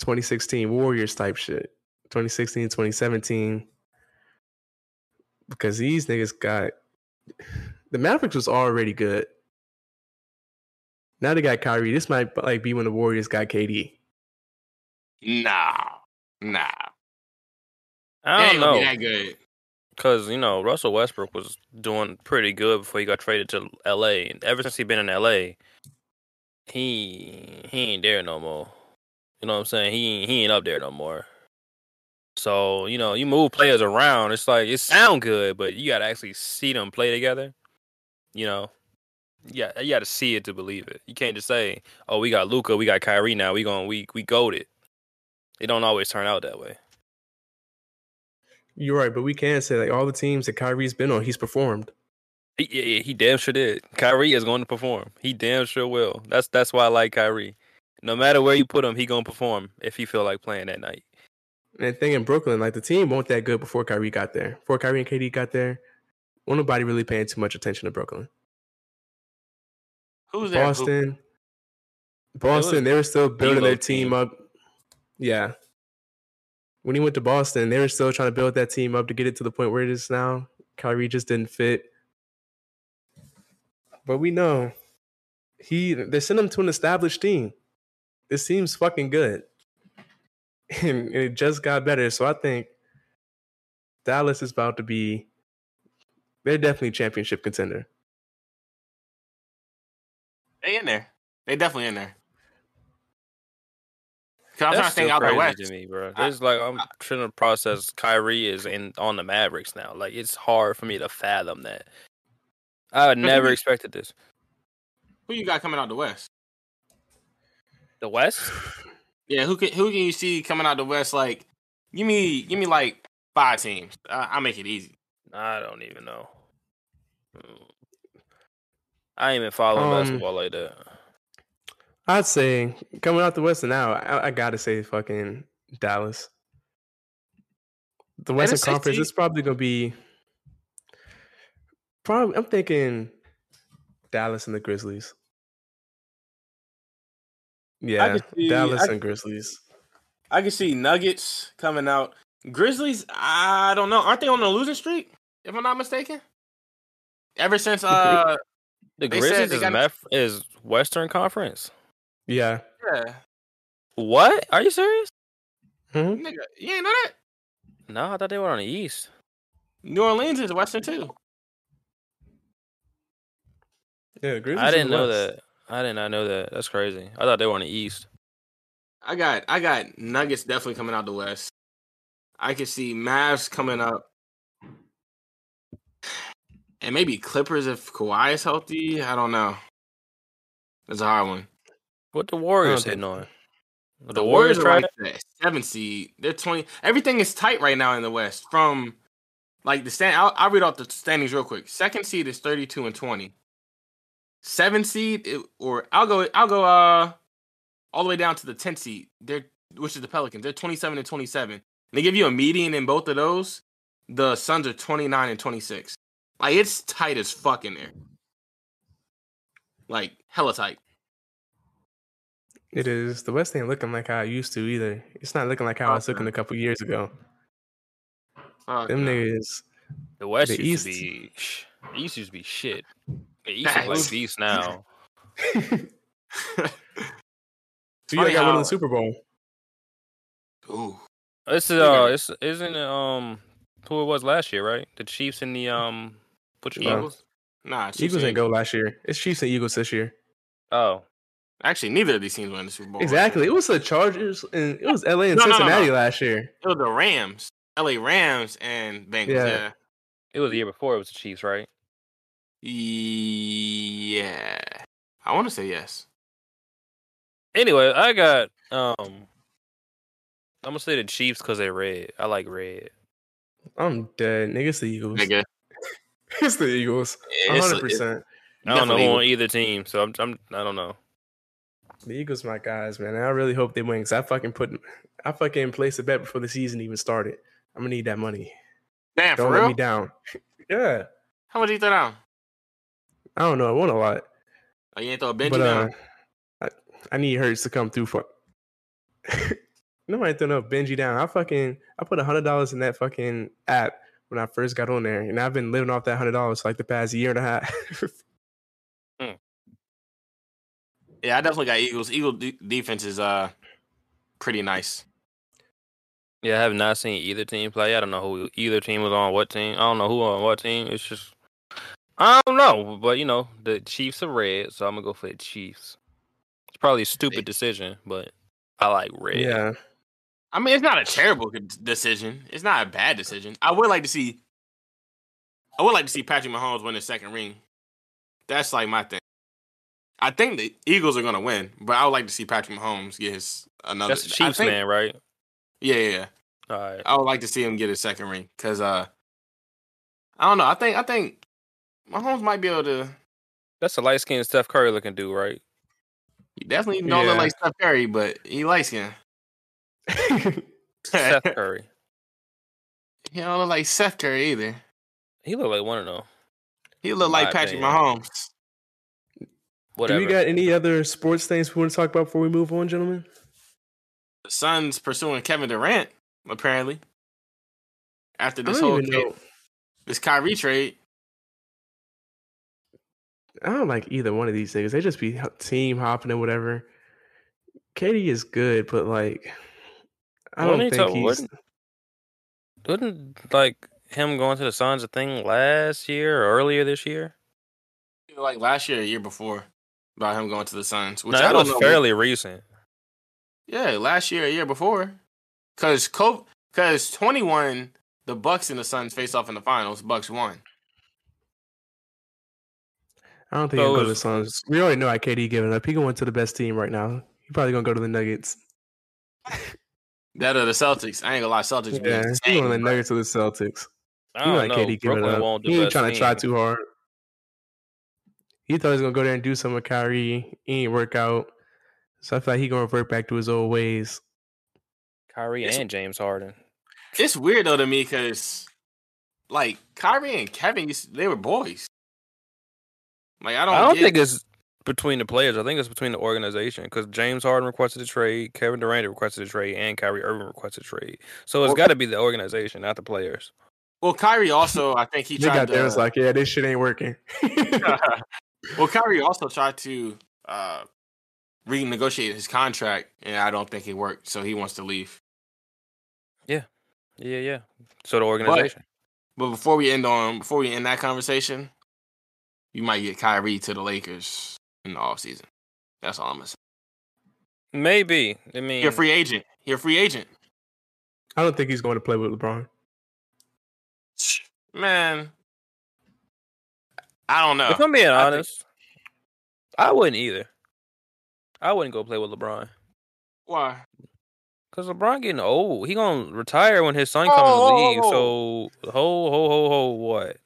2016 Warriors type shit. 2016, 2017. Because these niggas got the Mavericks was already good. Now they got Kyrie. This might like be when the Warriors got KD. Nah, nah. I don't ain't gonna know. that good. Because, you know, Russell Westbrook was doing pretty good before he got traded to LA. And ever since he been in LA, he he ain't there no more. You know what I'm saying? He he ain't up there no more. So, you know, you move players around, it's like it sound good, but you gotta actually see them play together. You know? Yeah, you gotta see it to believe it. You can't just say, Oh, we got Luka, we got Kyrie now, we going we we goaded. It don't always turn out that way. You're right, but we can say like all the teams that Kyrie's been on, he's performed. He, he, he damn sure did. Kyrie is going to perform. He damn sure will. That's that's why I like Kyrie. No matter where you put him, he gonna perform if he feel like playing that night. And the thing in Brooklyn, like the team weren't that good before Kyrie got there. Before Kyrie and KD got there, nobody really paying too much attention to Brooklyn. Who's there? Who- Boston, Boston, they were still building their team team. up. Yeah. When he went to Boston, they were still trying to build that team up to get it to the point where it is now. Kyrie just didn't fit. But we know he they sent him to an established team. This team's fucking good. And, and it just got better. So I think Dallas is about to be they're definitely championship contender. They in there. They definitely in there. 'Cause I'm trying to think out the west. to me, bro. I- It's like I'm trying to process. Kyrie is in on the Mavericks now. Like it's hard for me to fathom that. I would never expected this. Who you got coming out the west? The West. Yeah, who can who can you see coming out the West? Like, give me give me like five teams. Uh, I'll make it easy. I don't even know. I ain't even following Um, basketball like that. I'd say coming out the Western now, I, I gotta say fucking Dallas. The Western it's 16. Conference is probably gonna be. Probably, I'm thinking Dallas and the Grizzlies. Yeah, see- Dallas I- and Grizzlies. I can see Nuggets coming out. Grizzlies, I don't know. Aren't they on a losing streak? If I'm not mistaken. Ever since uh The they Grizzlies is got- Mef- is Western Conference. Yeah, yeah, What? Are you serious? Mhm. nigga, you ain't know that? No, I thought they were on the East. New Orleans is Western too. yeah. Grizzlies. I didn't know West. that. I did not know that. That's crazy. I thought they were on the East. I got I got Nuggets definitely coming out the West. I can see Mavs coming up. And maybe Clippers if Kawhi is healthy. I don't know. It's a hard one. What the Warriors think hitting on? The, The Warriors, Warriors are try like the seven seed. They're twenty. Everything is tight right now in the West. From like the stand, I'll, I'll read off the standings real quick. Second seed is thirty-two and twenty. Seven seed, it- or I'll go. I'll go. Uh, all the way down to the tenth seed. They're which is the Pelicans. They're twenty-seven and twenty-seven. And they give you a median in both of those. The Suns are twenty-nine and twenty-six. Like it's tight as fuck in there. Like hella tight. It is. The West ain't looking like how it used to either. It's not looking like how it's looking a couple years ago. Fuck Them no. niggas. The West The used East- to be. sh- The East used to be shit. The East is like Facts. beast now. So you Funny got one in the Super Bowl. Ooh. This is uh, it's isn't it um who it was last year, right? The Chiefs and the um, what you call? Eagles? Nah, Chiefs Eagles didn't go last year. It's Chiefs and Eagles this year. Oh, Actually, neither of these teams won the Super Bowl. Exactly. It was the Chargers and it was LA and No, no, no, Cincinnati no. last year. It was the Rams, LA Rams, and Bengals. Yeah. Yeah. it was the year before. It was the Chiefs, right? Yeah. I want to say yes. Anyway, I got um, I'm gonna say the Chiefs because they're red. I like red. I'm dead. Nigga, the Eagles. Nigga. It's the Eagles. It's- hundred percent. I don't know on either team, so I'm, I'm I don't know. The Eagles, my guys, man. I really hope they win because I fucking put, I fucking placed a bet before the season even started. I'm gonna need that money. Damn, Don't for let real? me down. yeah, How much do you throw down? I don't know. I won a lot, Oh, you ain't throw a Benji but uh, down? I, I need Hurts to come through for. Nobody threw no Benji down. I fucking I put a hundred dollars in that fucking app when I first got on there, and I've been living off that hundred dollars like the past year and a half. Yeah, I definitely got Eagles. Eagle de- defense is uh pretty nice. Yeah, I have not seen either team play. I don't know who either team was on what team. I don't know who on what team. It's just I don't know, but you know the Chiefs are red, so I'm gonna go for the Chiefs. It's probably a stupid decision, but I like red. yeah, I mean, it's not a terrible decision. It's not a bad decision. I would like to see. I would like to see Patrick Mahomes win his second ring. That's like my thing. I think the Eagles are gonna win, but I would like to see Patrick Mahomes get his another. that's the Chiefs think- man, right? Yeah, yeah, yeah. All right. I would like to see him get his second ring because uh, I don't know. I think I think Mahomes might be able to. That's a light skinned Steph Curry looking dude, right? He definitely don't look like Steph Curry, but he likes him. Seth Curry. he don't look like Seth Curry either. He look like one of them. He look like Patrick opinion. Mahomes. Whatever. Do we got any other sports things we want to talk about before we move on, gentlemen? The Suns pursuing Kevin Durant apparently after this whole even trade, this Kyrie trade. I don't like either one of these things. They just be team hopping and whatever. KD is good, but like, I don't he think talk- he's. wasn't- Wasn't like him going to the Suns a thing last year or earlier this year? Like last year, a year before, about him going to the Suns, which no, I that don't was know. fairly recent. Yeah, last year, a year before, because because twenty one, the Bucks and the Suns face off in the finals. Bucks won. I don't think So he'll go to the Suns. We already know how KD giving up. He going to the best team right now. He probably gonna go to the Nuggets. That or the Celtics. I ain't gonna lie, Celtics. Yeah, he insane, want the bro. Nuggets or the Celtics. I He don't like know. KD give it Brooklyn up. won't do He ain't trying to try too hard. He thought he was gonna go there and do some with Kyrie. He ain't work out. So I feel like he gonna revert back to his old ways. Kyrie It's- and James Harden. It's weird though to me because, like, Kyrie and Kevin, used- they were boys. Like I don't. I don't get- think it's between the players. I think it's between the organization because James Harden requested a trade, Kevin Durant requested a trade, and Kyrie Irving requested a trade. So it's got to be the organization, not the players. Well, Kyrie also, I think he They tried got to. there. It's like, yeah, this shit ain't working. well, Kyrie also tried to uh, renegotiate his contract, and I don't think it worked. So he wants to leave. Yeah, yeah. Yeah. So the organization. But before we end on, before we end that conversation, you might get Kyrie to the Lakers in the offseason. That's all I'm gonna say. Maybe. I mean, You're a free agent. You're a free agent, I don't think he's going to play with LeBron. man. I don't know. if I'm being I think- honest, I wouldn't either. I wouldn't go play with LeBron Why? because LeBron getting old. He gonna retire when his son comes to the league. Oh. So ho ho ho ho what?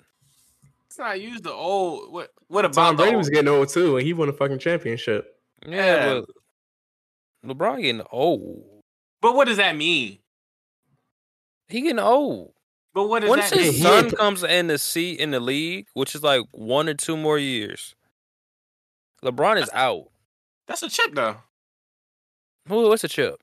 Let's not use the old. What? What about Tom Brady was getting old too, and he won a fucking championship. Yeah, Yeah. but LeBron getting old. But what does that mean? He getting old. But what does Once that his mean? son ain't- comes in the seat in the league, which is like one or two more years, LeBron is out. That's a chip, though. Who? What's a chip?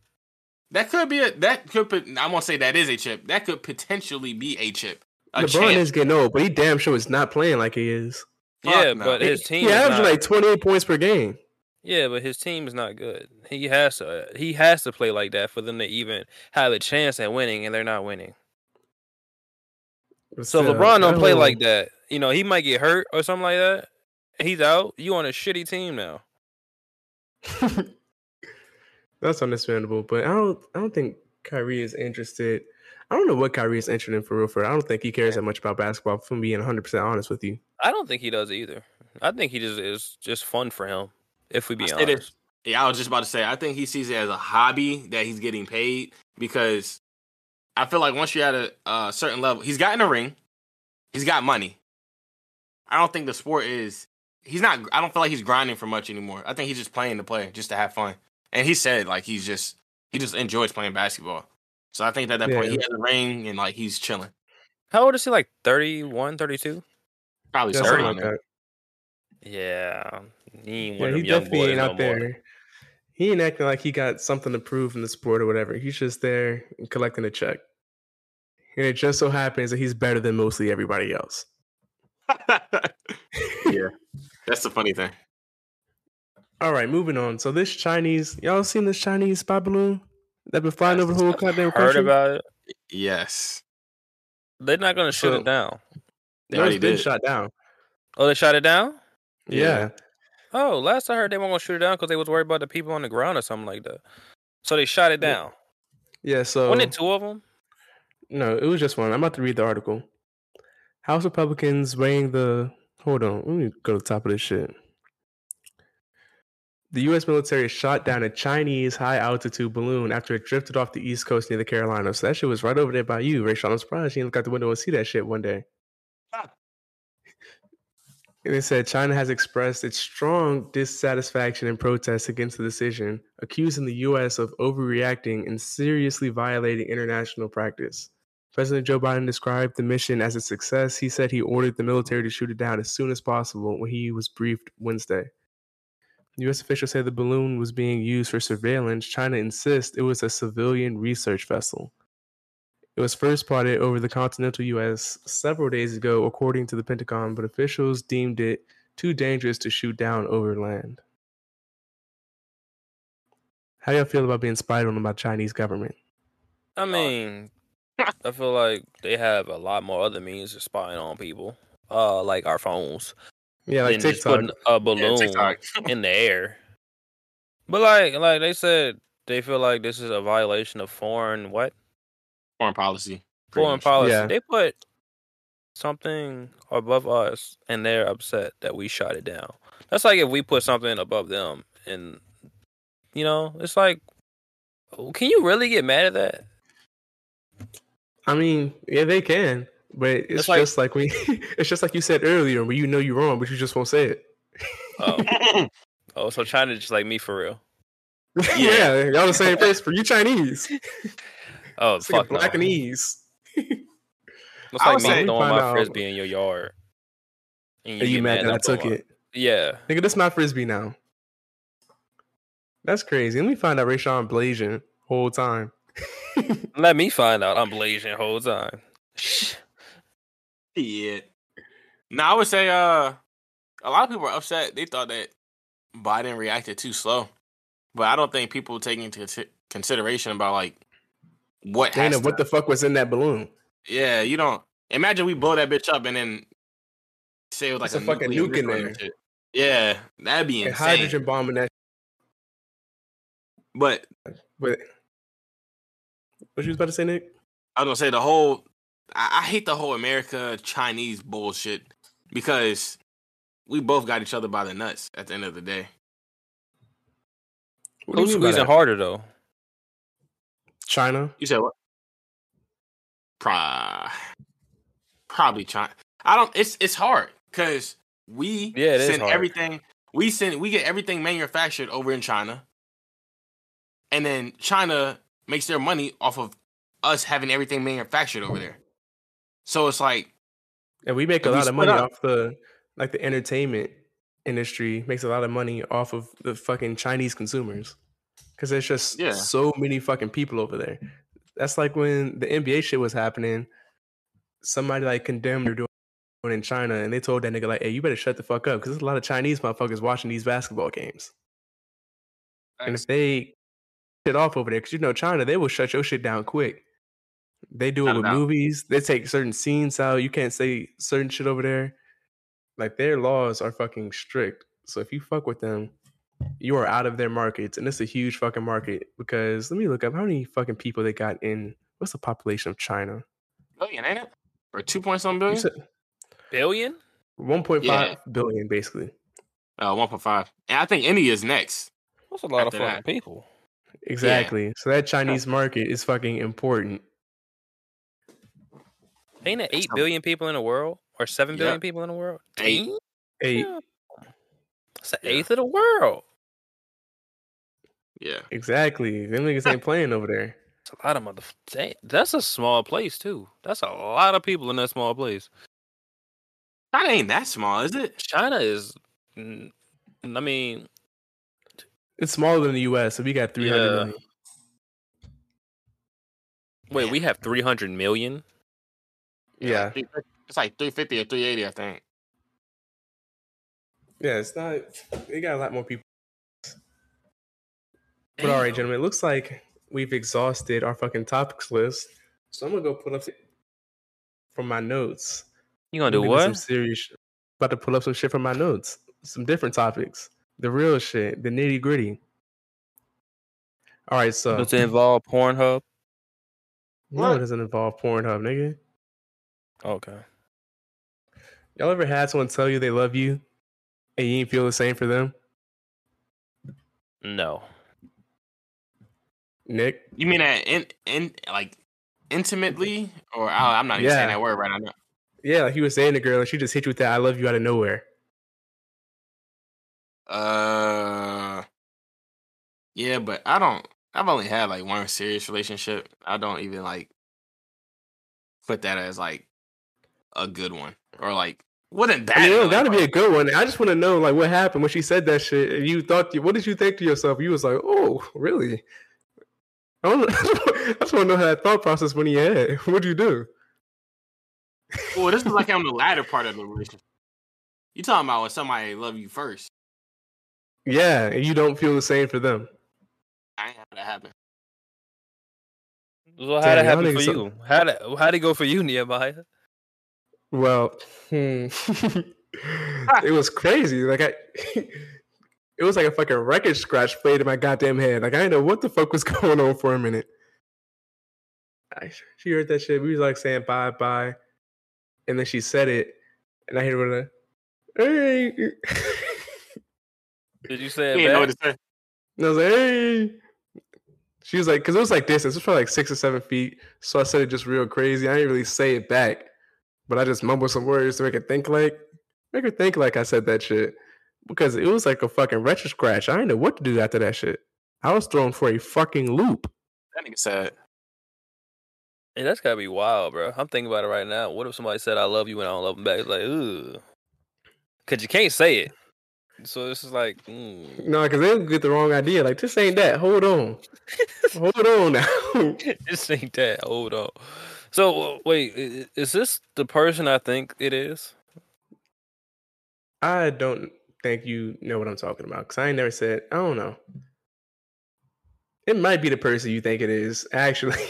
That could be a. That could. pot- I won't say that is a chip. That could potentially be a chip. A LeBron champ. is getting old, but he damn sure is not playing like he is. Fuck yeah, no. but his team. he is averaging not- like 28 points per game. Yeah, but his team is not good. He has to. He has to play like that for them to even have a chance at winning, and they're not winning. But So still, LeBron don't play whole- like that. You know, he might get hurt or something like that. He's out. You on a shitty team now. That's understandable, but I don't. I don't think Kyrie is interested. I don't know what Kyrie is interested in for real. For. I don't think he cares that much about basketball. From being 100 percent honest with you, I don't think he does either. I think he just is just fun for him. If we be I honest, this. Yeah, I was just about to say. I think he sees it as a hobby that he's getting paid because I feel like once you're at a uh, certain level, he's gotten a ring, he's got money. I don't think the sport is. He's not. I don't feel like he's grinding for much anymore. I think he's just playing to play, just to have fun. And he said like he's just he just enjoys playing basketball. So I think at that point Yeah. he has a ring and like he's chilling. how old is he? Like 31, 32? Probably Yeah, something something like like that. that. Yeah, he ain't Yeah, he definitely boys ain't no out more. there. He ain't acting like he got something to prove in the sport or whatever. He's just there collecting a check. And it just so happens that he's better than mostly everybody else. yeah, that's the funny thing. All right, moving on. So this Chinese, y'all seen this Chinese spy balloon that been flying Yes, over the whole I've goddamn Heard about it? Yes, They're not gonna shoot So- it down. they No, already it's been did. shot down. Oh, they shot it down. Yeah. Oh, last I heard they weren't gonna shoot it down because they was worried about the people on the ground or something like that. So they shot it Yeah. down. Yeah, so Wasn't it two of them? no, it was just one. I'm about to read the article. House Republicans weighing the hold on, let me go to the top of this shit. The U.S. military shot down a Chinese high altitude balloon after it drifted off the East Coast near the Carolinas. So that shit was right over there by you, Rachel. I'm surprised you didn't look out the window and see that shit one day. Ah. And it said China has expressed its strong dissatisfaction and protest against the decision, accusing the U.S. of overreacting and seriously violating international practice. President Joe Biden described the mission as a success. He said he ordered the military to shoot it down as soon as possible when he was briefed Wednesday. U.S. officials say the balloon was being used for surveillance. China insists it was a civilian research vessel. It was first spotted over the continental U.S. several days ago, according to the Pentagon, but officials deemed it too dangerous to shoot down over land. How y'all feel about being spied on by Chinese government? I mean, I feel like they have a lot more other means of spying on people, uh, like our phones, Yeah, like than just TikTok. putting a Yeah, balloon TikTok. in the air. But like, like they said, they feel like this is a violation of foreign what Foreign policy. foreign much. policy. Yeah. They put something above us, and they're upset that we shot it down. That's like if we put something above them, and you know, it's like Oh, Can you really get mad at that? I mean, yeah, they can, but it's It's just like we. it's just like you said earlier, where you know you're wrong, but you just won't say it. Oh, oh, so China just like me for real. yeah, y'all the same place for you Chinese. Oh, It's like fuck a no. black and ease. It's like would me say- throwing my out. frisbee in your yard. And Are you get mad that I took throwing- it? Yeah. Nigga, this my frisbee now. That's crazy. Let me find out Rayshawn blazing whole time. Let me find out I'm blazing whole time. Yeah. Now I would say uh a lot of people are upset. They thought that Biden reacted too slow. But I don't think people take into consideration about like what Dana, to- what the fuck was in that balloon? Yeah, you don't imagine we blow that bitch up and then say it was like It's a fucking nuclear nuke in there. Yeah, that'd be A insane. hydrogen bomb in that. But But what you was about to say, Nick? I was gonna say the whole. I, I hate the whole America Chinese bullshit because we both got each other by the nuts at the end of the day. What Who's squeezing harder though? China. You said what? Pro- probably China. I don't. It's it's hard because we Yeah, send everything. We send we get everything manufactured over in China, and then China makes their money off of us having everything manufactured over there. So it's like And we make a lot of money up. off the like the entertainment industry makes a lot of money off of the fucking Chinese consumers. Cause there's just Yeah. so many fucking people over there. That's like when the NBA shit was happening, somebody like condemned or doing in China and they told that nigga like, hey, you better shut the fuck up because there's a lot of Chinese motherfuckers watching these basketball games. And if they shit off over there, because you know China, they will shut your shit down quick. They do it Not a with doubt. movies. They take certain scenes out. You can't say certain shit over there. Like their laws are fucking strict. So if you fuck with them, you are out of their markets, and it's a huge fucking market. Because let me look up how many fucking people they got in. What's the population of China? billion, ain't it? Or two point something billion? said Billion? one point Yeah. five billion, basically. Uh, one point five. And I think India's next. That's a lot of fucking that. people. Exactly. So that Chinese market is fucking important. Ain't it eight billion people in the world? Or seven Yeah. billion people in the world? Eight. Damn. Eight. That's an Yeah. eighth of the world. Yeah. Exactly. Them niggas ain't playing over there. That's a lot of mother. That's a small place too. That's a lot of people in that small place. China ain't that small, is it? China is. I mean, It's smaller than the US, so we got 300 Yeah. million. wait, we have three hundred million. Yeah. It's like three fifty or three eighty, I think. Yeah, it's not. They got a lot more people. But all right, gentlemen, it looks like we've exhausted our fucking topics list. So I'm gonna go pull up from my notes. You gonna do Maybe Some what? serious. sh- About to pull up some shit from my notes. Some different topics. The real shit. The nitty gritty. All right, so Does it involve Pornhub? no, it doesn't involve Pornhub, nigga. Okay. Y'all ever had someone tell you they love you, and you didn't feel the same for them? No. Nick, You mean that in in like intimately, or I, I'm not even saying that word right now. yeah, like he was saying to girl, and she just hit you with that "I love you" out of nowhere. Uh, yeah, but I don't. I've only had like one serious relationship. I don't even like put that as like a good one or like wasn't that? I mean, it but, don't gotta be a good one. I just want to know, like, what happened when she said that shit. And you thought, what did you think to yourself? You was like, oh, really? I, don't, I just want to know how that thought process when you had. What'd you do? Well, this is like on the latter part of the relationship. You talking about when somebody love you first? Yeah, and you don't feel the same for them. I ain't had that happen. So how Damn, did it happen for niggas so- you? How did how did it go for you, Nehemiah? Well, hmm. it was crazy. Like I, it was like a fucking record scratch played in my goddamn head. Like I didn't know what the fuck was going on for a minute. I, she heard that shit. We was like saying bye bye, and then she said it, and I hit her with a hey. Did you say He it didn't know what back? to say. And I was like, hey. She was like, because it was like distance, it was probably like six or seven feet. So I said it just real crazy. I didn't really say it back, but I just mumbled some words to make her think like, make her think like I said that shit. Because it was like a fucking retro scratch. I didn't know what to do after that shit. I was thrown for a fucking loop. That nigga said, Hey, that's gotta be wild, bro. I'm thinking about it right now. What if somebody said I love you and I don't love them back? It's like, ooh, Cause you can't say it. So this is like, mm. No, because they'll get the wrong idea. Like, this ain't that. Hold on. Hold on now. this ain't that. Hold on. So wait, i- i- is this the person I think it is? I don't think you know what I'm talking about because I ain't never said, I don't know. It might be the person you think it is, actually.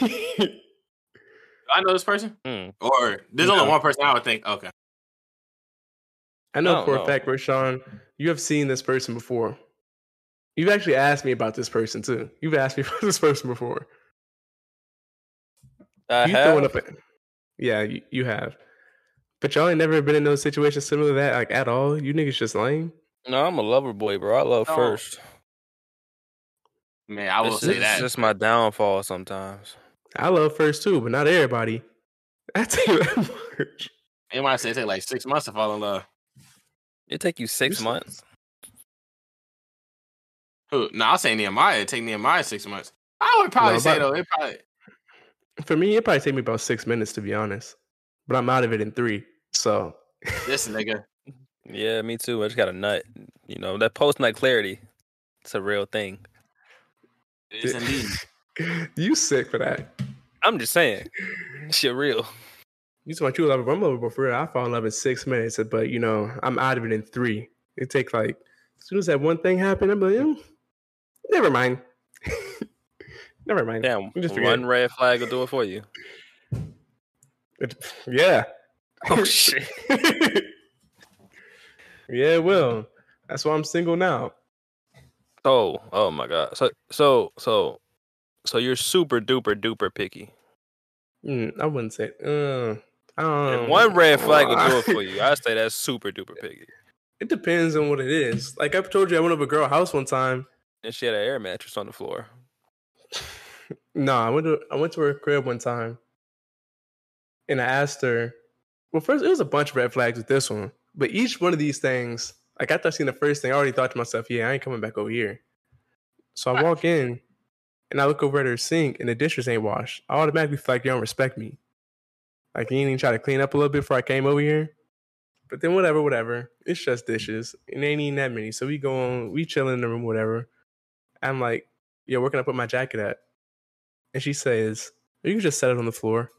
I know this person?" Hmm. Or there's No. only one person I would think. Okay, I know don't for know. a fact, Rayshawn, you have seen this person before. You've actually asked me about this person too. You've asked me about this person before. I you have. throwing up a, yeah, you, you have. But y'all ain't never been in no situation similar to that, like at all. You niggas just lame. No, I'm a lover boy, bro. I love No. first. man, I will It's say just- that. It's just my downfall sometimes. I love first too, but not everybody. I tell you that much. It might say it take like six months to fall in love. It take you six You months. Who? No, I'll say Nehemiah. It take Nehemiah six months. I would probably No, say though. It probably. For me, it probably take me about six minutes to be honest. But I'm out of it in three. So This nigga. Yeah, me too. I just got a nut. You know that post night clarity. It's a real thing. It is indeed. you sick for that. I'm just saying, shit real. You talking about you love I'm lovable for real. I fall in love in six minutes, but you know, I'm out of it in three. It takes like as soon as that one thing happened, I'm like, "Mm, never mind. never mind. Damn, just one red flag will do it for you. It- yeah. Oh shit. yeah, it will. That's why I'm single now. Oh, oh my god. So, so, so, so you're super duper duper picky. Mm, I wouldn't say uh I don't If one red flag will do it for you. I say that's super duper picky. It depends on what it is. Like I've told you, I went over a girl house one time. And she had an air mattress on the floor. No, I went to I went to her crib one time, and I asked her. Well, first it was a bunch of red flags with this one, but each one of these things, like after I seen the first thing, I already thought to myself, "Yeah, I ain't coming back over here." So I walk in, and I look over at her sink, and the dishes ain't washed. I automatically feel like you don't respect me. Like you ain't even try to clean up a little bit before I came over here. But then whatever, whatever. It's just dishes, It ain't even that many. So we go on, we chill in the room, whatever. I'm like, "Yo, where can I put my jacket at?" And she says, You can just set it on the floor.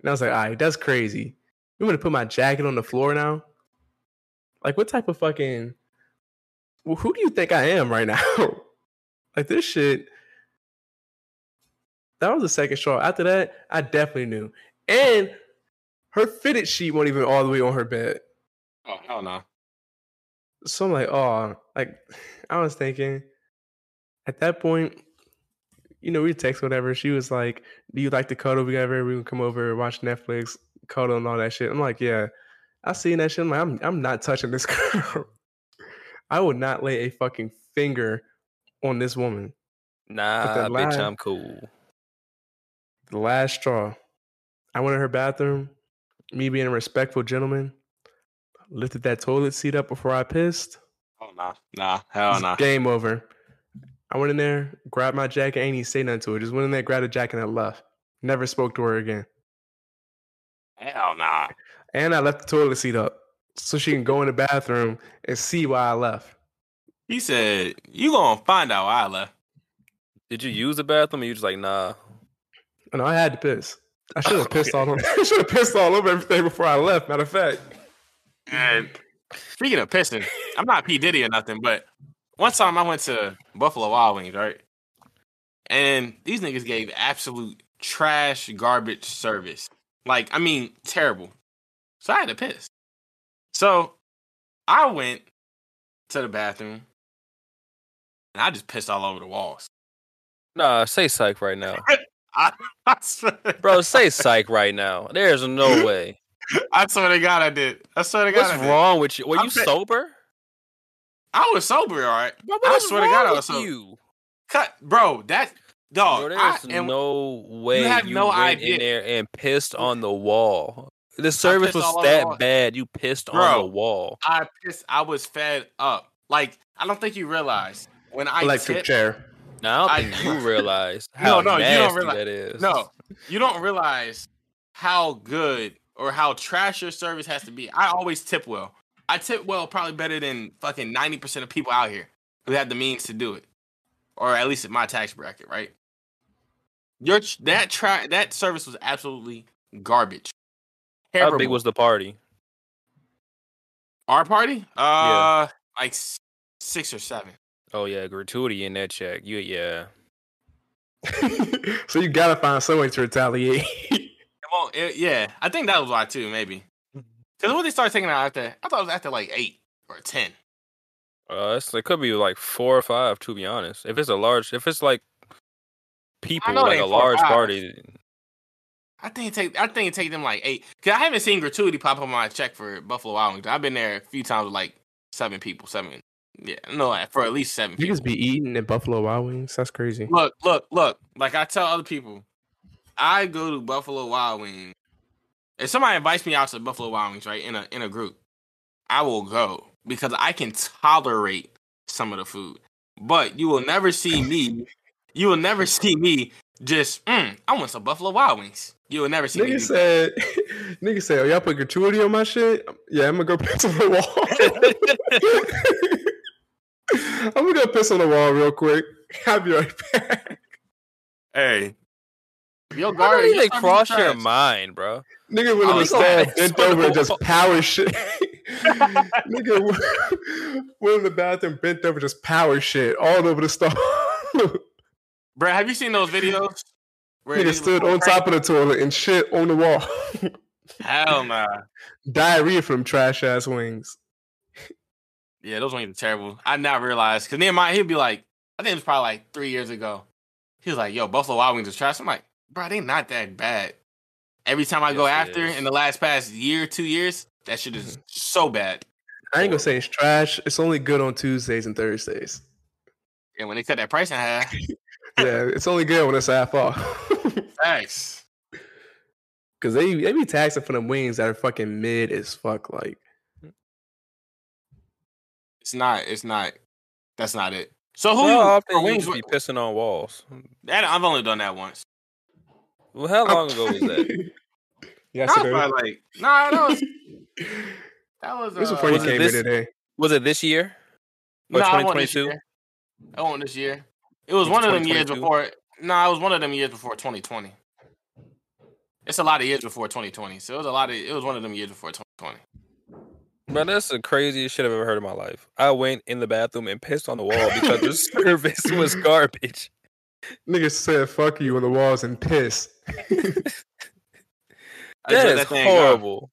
And I was like, all right, that's crazy. You want to put my jacket on the floor now? Like, what type of fucking well, who do you think I am right now? like this shit. That was the second straw. After that, I definitely knew. And her fitted sheet wasn't even all the way on her bed. Oh hell no. So I'm like, oh, like I was thinking at that point, you know, we text whatever. She was like, Do you like to cuddle together? We can come over, watch Netflix, cuddle and all that shit. I'm like, Yeah. I seen that shit. I'm like, I'm I'm not touching this girl. I would not lay a fucking finger on this woman. Nah, bitch, lie- I'm cool. The last straw. I went in her bathroom, me being a respectful gentleman, lifted that toilet seat up before I pissed. Oh nah. Nah. Hell nah. Game over. I went in there, grabbed my jacket, ain't even say nothing to her. Just went in there, grabbed a jacket, and I left. Never spoke to her again. Hell nah. And I left the toilet seat up so she can go in the bathroom and see why I left. He said, "You gonna find out why I left." Did you use the bathroom? Or you just like nah? And I had to piss. I should have pissed all over. I should have pissed all over everything before I left. Matter of fact, And speaking of pissing, I'm not P Diddy or nothing, but one time I went to Buffalo Wild Wings, right? And these niggas gave absolute trash, garbage service. Like, I mean, terrible. So I had to piss. So I went to the bathroom and I just pissed all over the walls. Nah, say psych right now, I, I, bro. Say psych right now. There's no way. I swear to God, I did. I swear to God, What's wrong with you? Were I'm you fit- sober? I was sober, all right. Bro, I what's swear to God, I wrong was with sober. you. Cut, bro. That dog. Bro, there's and no way you, have no went idea. in there and pissed on the wall. The service was all over the that bad. You pissed on the wall. I pissed. I was fed up. Like I don't think you realize when I Electric tip, chair. Now I I- don't think you realize No, how no, you don't realize- that is. No, you don't realize how good or how trash your service has to be. I always tip well. I tip well probably better than fucking 90% of people out here who have the means to do it. Or at least in my tax bracket, right? Your that tra- that service was absolutely garbage. How big was the party? our party? Uh like 6 or 7. Oh yeah, gratuity in that check. You yeah. so you gotta find some way to retaliate. Well, it, yeah, I think that was why too, maybe. Because when they started taking it out after, I thought it was after like eight or ten. Uh, it's, it could be like four or five, to be honest. If it's a large, if it's like people, like a ain't four or large party, I think it take, I think it take them like eight. Cause I haven't seen gratuity pop up on my check for Buffalo Wild Wings. I've been there a few times with like seven people, seven. Yeah, no, for at least seven you people. just be eating at Buffalo Wild Wings. That's crazy. Look, look, look. Like I tell other people, I go to Buffalo Wild Wings. If somebody invites me out to Buffalo Wild Wings, right, in a in a group, I will go because I can tolerate some of the food. But you will never see me. You will never see me just. Mm, I want some Buffalo Wild Wings. You will never see me. Nigga do said, nigga said, oh, y'all put gratuity on my shit? Yeah, I'm gonna go piss on the wall. I'm gonna go piss on the wall real quick. I'll be right back. Hey, yo, how guard, did your even cross your mind, bro? Nigga went on the he gonna stand, piss bent over and just power shit. Nigga went in the bathroom, bent over, just power shit all over the stall. Bro, have you seen those videos? Where Nigga stood on top of the toilet and shit on the wall. Hell nah. Diarrhea from trash ass wings. Yeah, those wings are terrible. I now realized because near my he'd be like, I think it was probably like three years ago. He was like, "Yo, Buffalo Wild Wings is trash." I'm like, "Bro, they not that bad." Every time I go Yes, it after in the last past year, two years, that shit is mm-hmm. so bad. I ain't gonna say it's trash. It's only good on Tuesdays and Thursdays. And when they cut that price in half, Yeah, it's only good when it's half off. thanks. Cause they they be taxing for them wings that are fucking mid as fuck. Like It's not. It's not. That's not it. So who? How you, often for you wings, be pissing on walls? that, I've only done that once. Well, how long ago was that? yeah, That so was probably like, nah, that was that was. this was uh, before you was it came this- in today. Was it this year? Or No, I won this 2022? year. I won this year. It was It's one of them years before. No, it was one of them years before 2020. It's a lot of years before 2020. So it was a lot of. It was one of them years before 2020. Bro, that's the craziest shit I've ever heard in my life. I went in the bathroom and pissed on the wall because the service was garbage. Niggas said fuck you on the walls and piss. I That let is thing go. horrible.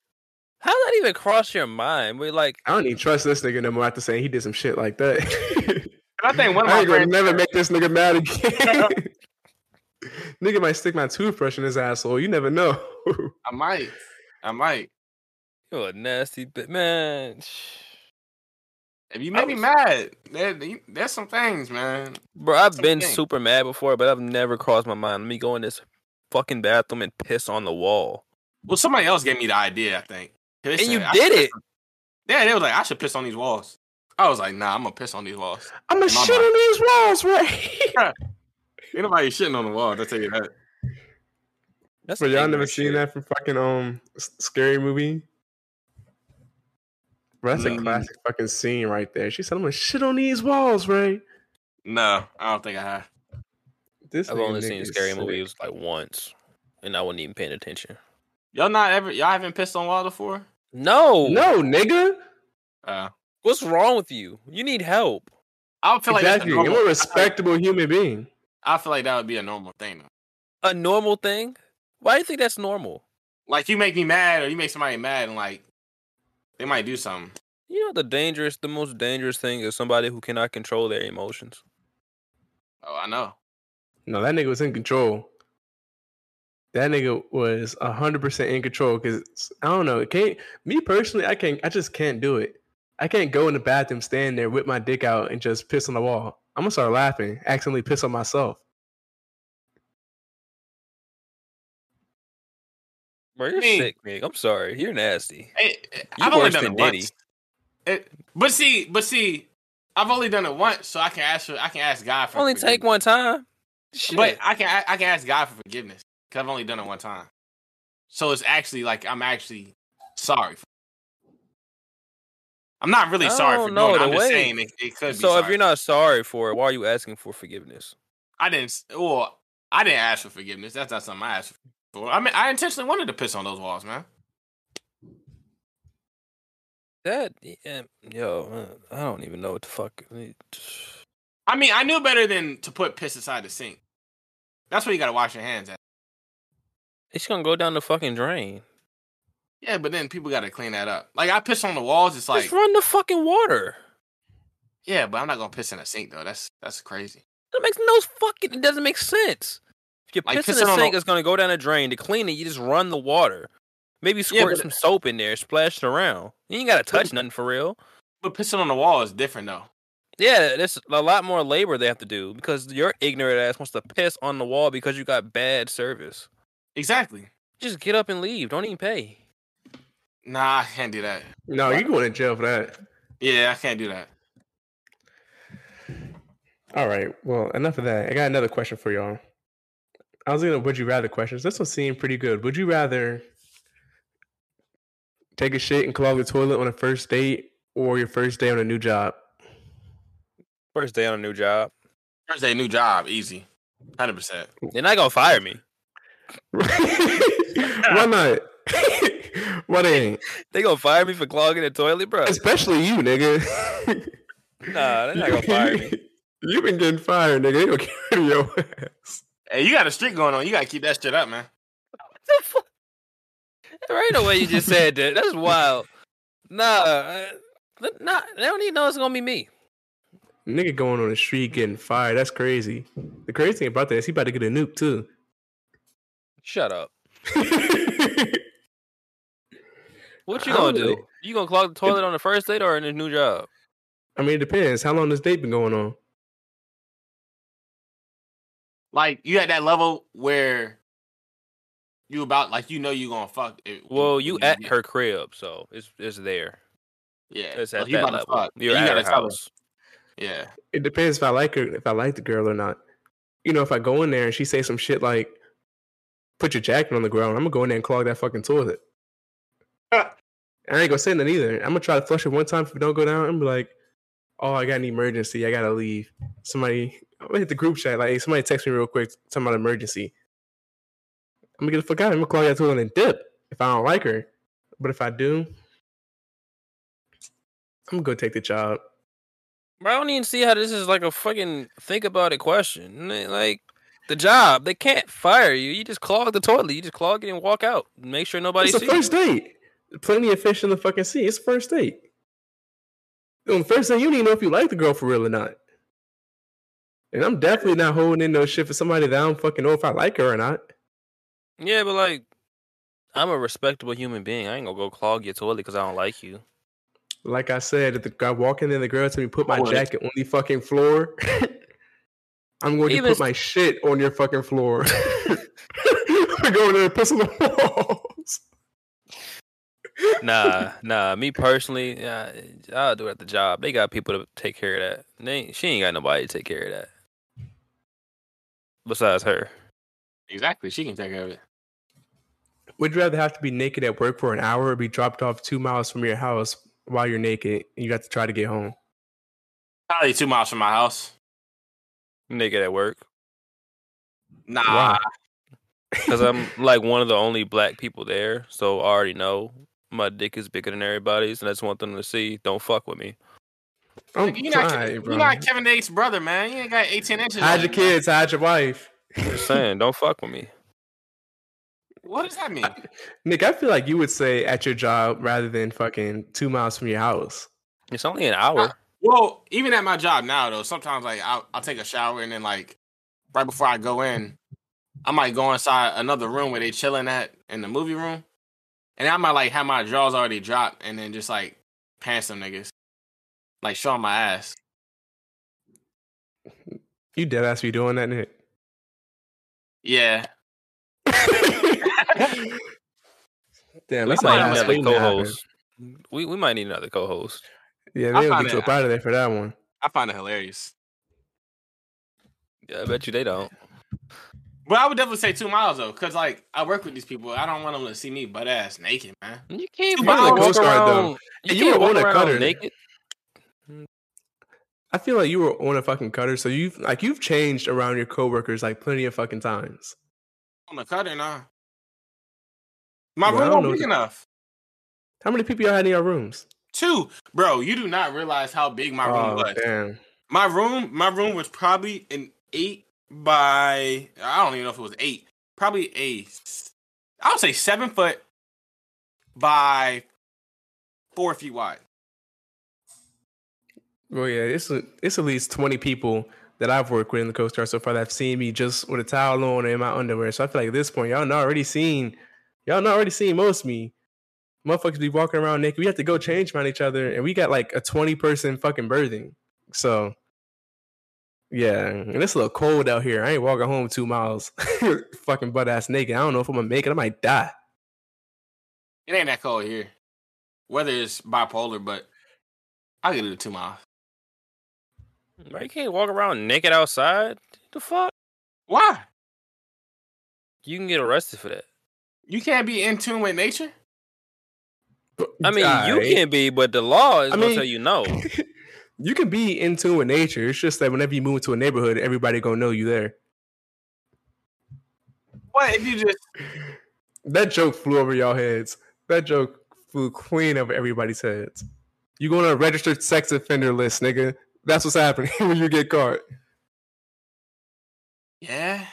How did that even cross your mind? We like, I don't even trust this nigga no more after saying he did some shit like that. And I think one of I my ain't gonna friends. never make this nigga mad again. nigga might stick my toothbrush in his asshole. You never know. I might. I might. you're a nasty bit, man. If you make me mad, there, there's some things, man. Bro, I've Some been things. super mad before, but I've never crossed my mind. Let me go in this fucking bathroom and piss on the wall. Well, somebody else gave me the idea. I think. they And you said, I did it. on- Yeah, they was like, I should piss on these walls. I was like, Nah, I'm gonna piss on these walls. I'm gonna shit mind. on these walls, right? Ain't nobody shitting on the walls. I tell you that. That's But y'all never ignorant seen that from fucking um scary movie? Bro, that's a Mm. classic fucking scene right there. She said, "I'm gonna shit on these walls, right?" No, I don't think I have. This I've only seen scary sick. movies like once, and I wasn't even paying attention. Y'all not ever. Y'all haven't pissed on water before. No, No, nigga. Uh, What's wrong with you? You need help. I would feel like that's a exactly. normal, You're a feel like- respectable human being. I feel like that would be a normal thing. Though. A normal thing? Why do you think that's normal? Like you make me mad, or you make somebody mad, and like they might do something. You know the dangerous, the most dangerous thing is somebody who cannot control their emotions. Oh, I know. No, that nigga was in control. That nigga was hundred percent in control because I don't know. It can't me personally. I can't. I just can't do it. I can't go in the bathroom, stand there with my dick out, and just piss on the wall. I'm gonna start laughing, accidentally piss on myself. Bro, you're I mean, sick, Nick. I'm sorry. You're nasty. It, it, you're I've only done it Diddy. once. It, but see, but see, I've only done it once, so I can ask. I can ask God for. Only take one time. Shit. But I can I can ask God for forgiveness because I've only done it one time. So it's actually like I'm actually sorry. For, I'm not really sorry for know doing it. I'm just saying it, it could be. so if you're not sorry for it, why are you asking for forgiveness? I didn't. Well, I didn't ask for forgiveness. That's not something I asked for. I mean, I intentionally wanted to piss on those walls, man. That yeah, yo, uh, I don't even know what the fuck. I mean, I knew better than to put piss inside the sink. That's where you gotta wash your hands at. It's gonna go down the fucking drain. Yeah, but then people gotta clean that up. Like I piss on the walls. It's like Just run the fucking water. yeah, but I'm not gonna piss in a sink though. That's that's crazy. That makes no fucking. It doesn't make sense. If you Like piss in pissing the on sink, a- it's gonna go down the drain. To clean it, you just run the water. Maybe Yeah, squirt but- some soap in there, splash it around. You ain't gotta touch nothing for real. But pissing on the wall is different though. Yeah, there's a lot more labor they have to do because your ignorant ass wants to piss on the wall because you got bad service. Exactly. Just get up and leave. Don't even pay. Nah, I can't do that. No, you're going to jail for that. Yeah, I can't do that. All right. Well, enough of that. I got another question for y'all. I was gonna would you rather questions. This one seemed pretty good. Would you rather take a shit and clog the toilet on a first date or your first day on a new job? First day on a new job. First day, new job, easy, hundred percent. They're not gonna fire me. Why not? Why they ain't? They gonna fire me for clogging the toilet, bro. Especially you, nigga. Nah, they're not gonna fire me. You've been getting fired, nigga. They gonna carry your ass. Hey, you got a streak going on. You gotta keep that shit up, man. the fuck? There ain't no way you just said that. That's wild. Nah, uh, nah, they don't even know it's gonna be me. Nigga going on the street getting fired. That's crazy. The crazy thing about that is he about to get a nuke too. Shut up. What you gonna don't? You gonna clog the toilet on the first date or in a new job? I mean, it depends. How long this date been going on? Like you at that level where you about like you know you gonna fuck. It, Well, you when at get- her crib, so it's it's there. Yeah, It's like, at you that about to level. fuck. You're you at gotta her tell her. house. Yeah, It depends if I like her, if I like the girl or not. You know, if I go in there and she say some shit like, "Put your jacket on the ground," I'm gonna go in there and clog that fucking toilet. I ain't gonna say nothing either. I'm gonna try to flush it one time. If it don't go down, I'm gonna be like, "Oh, I got an emergency. I gotta leave." Somebody, I'm gonna hit the group chat. Like, hey, somebody text me real quick. Talking about emergency. I'm gonna get the fuck out. I'm gonna clog that toilet and dip if I don't like her. But if I do, I'm gonna go take the job. Bro, I don't even see how this is like a fucking think about it question. Like the job, they can't fire you. You just clog the toilet. You just clog it and walk out. Make sure nobody It's the first you. date. Plenty of fish in the fucking sea. It's the first date. On the first date, you don't even know if you like the girl for real or not. And I'm definitely not holding in no shit for somebody that I don't fucking know if I like her or not. Yeah, but like, I'm a respectable human being. I ain't gonna go clog your toilet because I don't like you. Like I said, if the guy walking in, the girl tell me put my I jacket on the fucking floor, I'm going to Even put my shit on your fucking floor. I'm going there and piss on the walls. Nah, nah. Me personally, uh, I'll do it at the job. They got people to take care of that. They ain't, she ain't got nobody to take care of that. Besides her. exactly. She can take care of it. Would you rather have to be naked at work for an hour or be dropped off two miles from your house while you're naked and you got to try to get home? Probably two miles from my house. Naked at work. Nah, Why? Because I'm like one of the only black people there. So I already know my dick is bigger than everybody's. And I just want them to see, don't fuck with me. Oh I'm you're not, sorry, you're bro. not Kevin Nate's brother, man. You ain't got 18 inches. Hide your kids, hide your wife. Just saying, don't fuck with me. What does that mean? Nick, I feel like you would say at your job rather than fucking two miles from your house. It's only an hour. Well, even at my job now, though, sometimes like I'll, I'll take a shower and then like right before I go in, I might go inside another room where they chilling at in the movie room, and I might like have my drawers already dropped and then just like pants them niggas, like showing my ass. You dead ass be doing that, Nick. Yeah, Damn, We that's might like need another waiting to happen. co-host. We we might need another co-host. Yeah, they'll find get you it- up out of there for that one. I find it hilarious. Yeah, I bet you they don't. But I would definitely say two miles though, because like I work with these people. I don't want them to see me butt ass naked, man. You can't Two fucking miles. walk Coast Guard, though. You, And you were on a cutter. naked. I feel like you were on a fucking cutter, so you've like you've changed around your coworkers like plenty of fucking times. On the cutter, nah. My room know big that- enough. How many people y'all had in your rooms? Two, bro. You do not realize how big my room oh, was. damn. My room, my room was probably an eight by. I don't even know if it was eight. Probably a. I would say seven foot by four feet wide. Well, yeah, it's a, it's at least twenty people that I've worked with in the Coast Guard so far that have seen me just with a towel on and in my underwear. So I feel like at this point, y'all already seen, y'all not already seen most of me. Motherfuckers be walking around naked. We have to go change around each other, and we got like a twenty person fucking berthing. So yeah, and it's a little cold out here. I ain't walking home two miles, fucking butt ass naked. I don't know if I'm gonna make it. I might die. It ain't that cold here. Weather is bipolar, but I can do the two miles. Bro, you can't walk around naked outside. The fuck? Why? You can get arrested for that. You can't be in tune with nature. I mean, you Alright. can be, but the law is I gonna mean- tell you no. You can be in tune with nature. It's just that whenever you move into a neighborhood, everybody gonna know you there. What if you just That joke flew over y'all heads. That joke flew clean over everybody's heads. You go on a registered sex offender list, nigga. That's what's happening when you get caught. Yeah.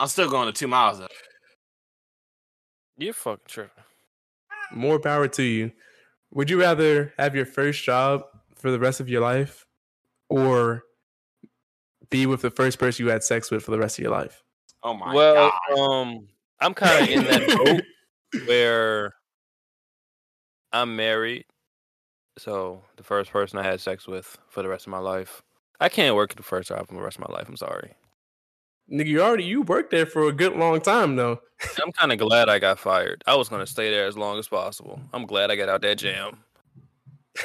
I'm still going to two miles though. You're fucking tripping. More power to you. Would you rather have your first job for the rest of your life or be with the first person you had sex with for the rest of your life? Oh my well, god. um, I'm kind of in that boat where I'm married, so the first person I had sex with for the rest of my life. I can't work at the first job for the rest of my life. I'm sorry. Nigga, you already you worked there for a good long time though. I'm kind of glad I got fired. I was gonna stay there as long as possible. I'm glad I got out that jam.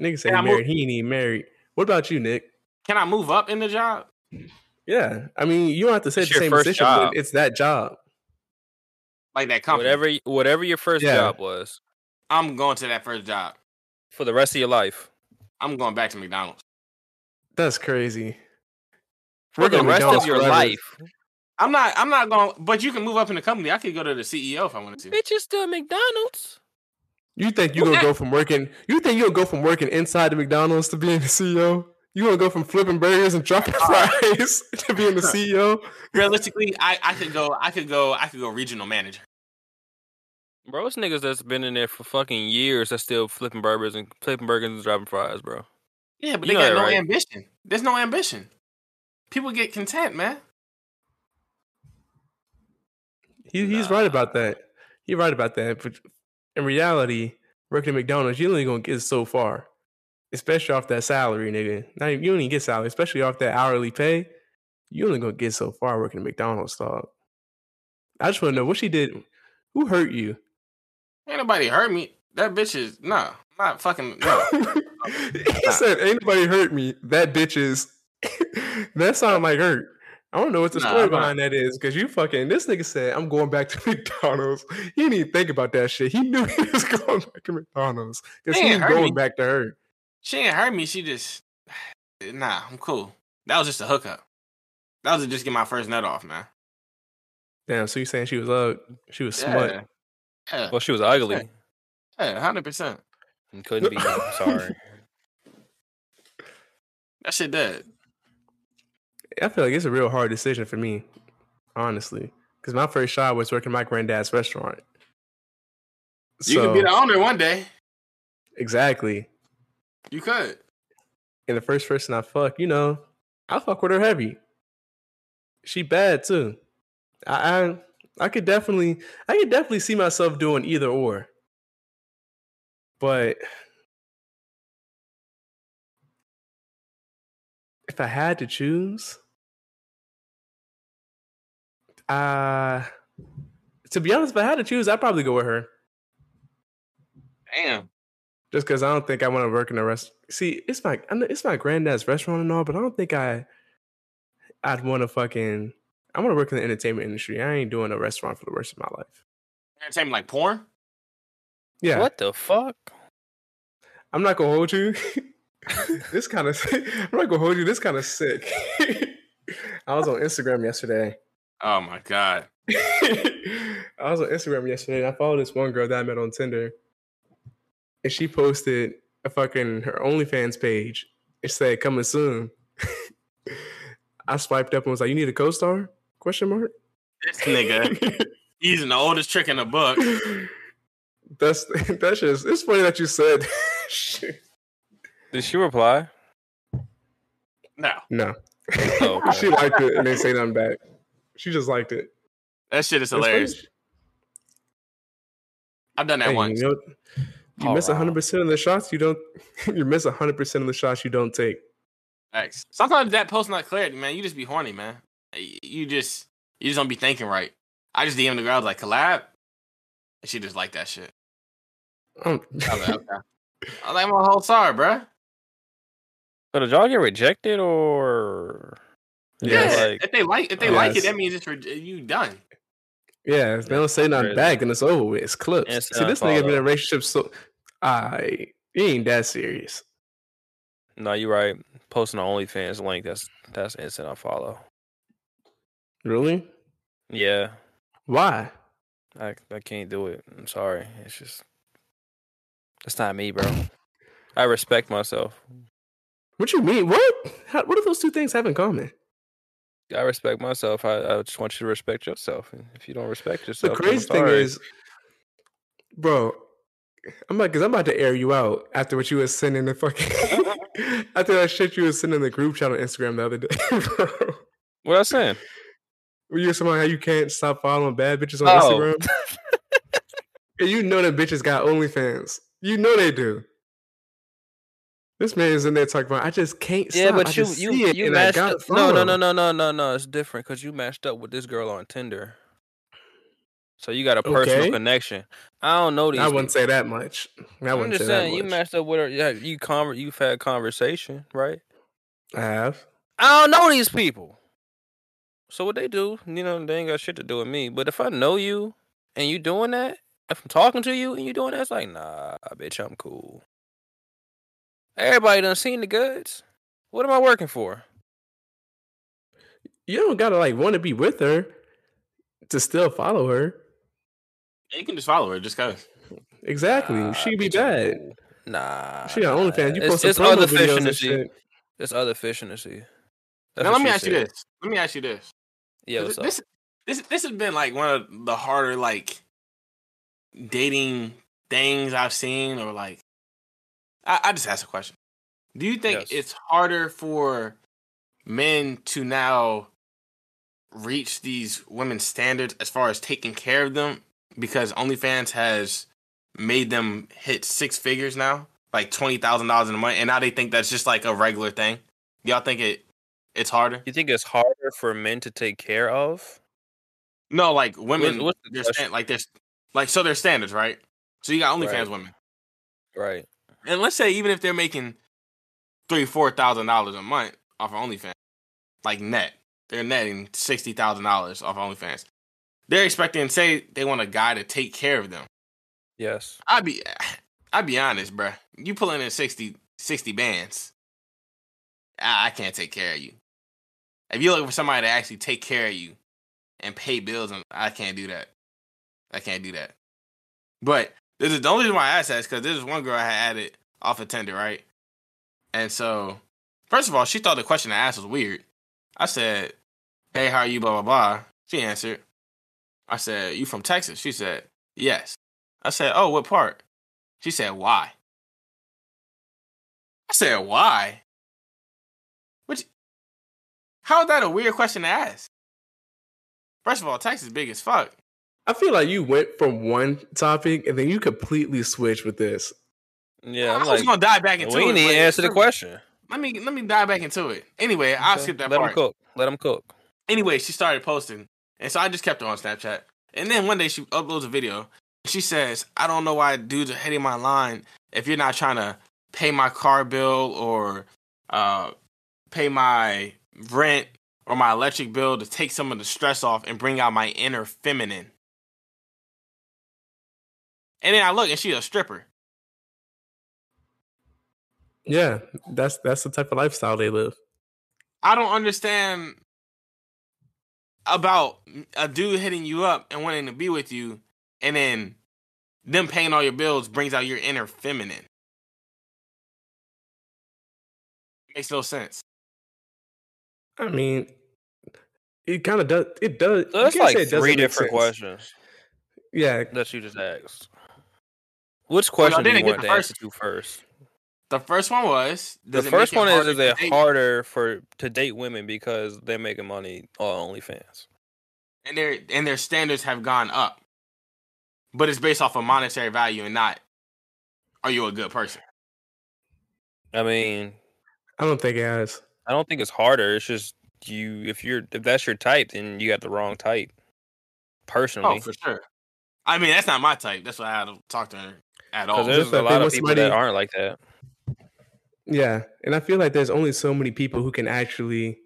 Nigga said Yeah, he I'm- married. He ain't even married. What about you, Nick? Can I move up in the job? Yeah, I mean, you don't have to say It's the same position, job. but it's that job. Like that company. Whatever, whatever your first Yeah. job was I'm going to that first job. for the rest of your life. I'm going back to McDonald's. That's crazy. For Working the at rest McDonald's of your forever. life, I'm not. I'm not going. But you can move up in the company. I could go to the CEO if I wanted to. bitch is still McDonald's. You think you gonna go from working? You think you gonna go from working inside the McDonald's to being the CEO? You gonna go from flipping burgers and dropping uh, fries to being the uh, E CEO? Realistically, I, I could go. I could go. I could go regional manager. Bro, it's niggas that's been in there for fucking years that's still flipping burgers and flipping burgers and dropping fries, bro. Yeah, but You they got that, no right? ambition. There's no ambition. People get content, man. He, he's right about that. He's right about that. But in reality, working at McDonald's, you're only gonna get so far, especially off that salary, nigga. Now you don't even get salary, especially off that hourly pay. You only gonna get so far working at McDonald's, dog. I just want to know what she did. Who hurt you? Ain't nobody hurt me. That bitch is no, not fucking no. he said, "Ain't nobody hurt me." That bitch is. That sound like hurt. I don't know what the Nah, story I'm not- behind that is because you fucking this nigga said I'm going back to McDonald's. He didn't even think about that shit. He knew he was going back to McDonald's because he was going me. back to her. She ain't hurt me. She just nah. I'm cool. That was just a hookup. That was just get my first nut off, man. Damn, so you saying she was uh she was smut? Yeah, yeah, Well, she was ugly yeah, hundred percent. and couldn't be. I'm sorry. That shit dead. I feel like it's a real hard decision for me, honestly, because my first job was working my granddad's restaurant. You could be the owner one day. exactly. You could. And the first person I fuck, you know, I fuck with her heavy. She bad too. I, I I could definitely I could definitely see myself doing either or. But if I had to choose, Uh to be honest, if I had to choose, I'd probably go with her. Damn. Just because I don't think I want to work in a rest. See, it's my I know it's my granddad's restaurant and all, but I don't think I I'd want to fucking. I want to work in the entertainment industry. I ain't doing a restaurant for the rest of my life. Entertainment like porn? Yeah, What the fuck? I'm not gonna hold you. this kind of I'm not gonna hold you. This kind of sick. I was on Instagram yesterday. Oh my god. I was on Instagram yesterday and I followed this one girl that I met on Tinder. And she posted a fucking her OnlyFans page. It said coming soon. I swiped up and was like, You need a co-star? Question mark. This nigga, he's the oldest trick in the book. That's that's just it's funny that you said shit. Did she reply? No, no. Oh, okay. she liked it and they say nothing back. She just liked it. that shit is hilarious. I've done that Hey, once. You, know, you All miss right. hundred percent of the shots you don't. you miss hundred percent of the shots you don't take. Thanks. Sometimes that post not clarity, man. You just be horny, man. You just you just don't be thinking right. I just DM the girl I was like collab, and she just like that shit. Um, I was like, okay. I was like, I'm a whole sorry, bruh. So did y'all get rejected or? Yes. Yeah, Like, if they like if they like it, that means it's for you done. Yeah, if they don't say nothing back, then it's over with. It's clips. Instant See, this nigga been in a relationship so I he ain't that serious. no, you're right. Posting an OnlyFans link. That's that's instant unfollow. Really? Yeah, Why? I I can't do it. I'm sorry. It's just that's not me, bro. I respect myself. What you mean? What? How, what do those two things have in common? I respect myself. I, I just want you to respect yourself. And if you don't respect The yourself, then I'm crazy thing is, bro, I'm like, cause I'm about to air you out after what you was sending the fucking after that shit you was sending the group chat on Instagram the other day, bro. what I saying? Were you somehow how you can't stop following bad bitches on Oh. Instagram? and you know that bitches got OnlyFans. You know they do. This man is in there talking about. I just can't. Yeah, stop. but I you you see it you I matched up. No, no, no, no, no, no, no. It's different because you matched up with this girl on Tinder. So you got a personal Okay. connection. I don't know these. I wouldn't people. say that much. I I'm wouldn't just say that saying you much. matched up with her. Yeah, you conver- You've had conversation, right? I have. I don't know these people. So what they do, you know, they ain't got shit to do with me. But if I know you and you doing that, if I'm talking to you and you doing that, it's like, nah, bitch, I'm cool. Everybody done seen the goods. What am I working for? You don't gotta like want to be with her to still follow her. You can just follow her just cause. Exactly. Nah, she could be bad. Nah. She got nah. OnlyFans. You post it's some other fish videos in the and sea. shit. It's other fish in the sea. That's Now let me she ask you this. Let me ask you this. Yeah, this, what's up? this this this has been like one of the harder like dating things I've seen, or like I, I just asked a question. Do you think Yes. it's harder for men to now reach these women's standards as far as taking care of them because OnlyFans has made them hit six figures now, like twenty thousand dollars in a month, and now they think that's just like a regular thing? Y'all think it it's harder? You think it's harder for men to take care of? No, like women, what's the they're stand, like there's like so there's standards, right? So you got OnlyFans Right. women, Right. And let's say even if they're making three, four thousand dollars a month off of OnlyFans, like net, they're netting sixty thousand dollars off OnlyFans. They're expecting, say, they want a guy to take care of them. Yes. I'd be, I'd be honest, bruh. You pulling in 60, 60 bands, I, I can't take care of you. If you're looking for somebody to actually take care of you and pay bills, and I can't do that. I can't do that. But this is the only reason why I asked that is because this is one girl I had added off of Tinder, right? And so, first of all, she thought the question I asked was weird. I said, "Hey, how are you?" Blah blah blah. She answered. I said, "You from Texas?" She said, "Yes." I said, "Oh, what part?" She said, "Why?" I said, "Why?" Which, how is that a weird question to ask? First of all, Texas is big as fuck. I feel like you went from one topic and then you completely switched with this. Yeah, I I'm was like, gonna dive back into we it. need to answer the question. Let me let me dive back into it. Anyway, I'll Okay, skip that Let part. him cook. Let him cook. Anyway, she started posting, And so I just kept her on Snapchat. And then one day she uploads a video. She says, I don't know why dudes are hitting my line if you're not trying to pay my car bill or uh, pay my rent or my electric bill to take some of the stress off and bring out my inner feminine. And then I look and she's a stripper. Yeah, that's that's the type of lifestyle they live. I don't understand about a dude hitting you up and wanting to be with you, and then them paying all your bills brings out your inner feminine. Makes no sense. I mean, it kind of does. It does. you So that's can't like say it three different sense. questions Yeah, that you just asked. Which Well, question do you want the to first- answer to first? The first one was The first one is harder is it date? harder for to date women because they're making money on OnlyFans? and their and their standards have gone up, but it's based off of monetary value and not are you a good person? I mean, I don't think it has. I don't think it's harder. It's just you if you're if that's your type, then you got the wrong type. Personally, Oh, for sure. I mean, that's not my type. That's why I don't talk to her at all. because there's a lot of people somebody- that aren't like that. Yeah, and I feel like there's only so many people who can actually,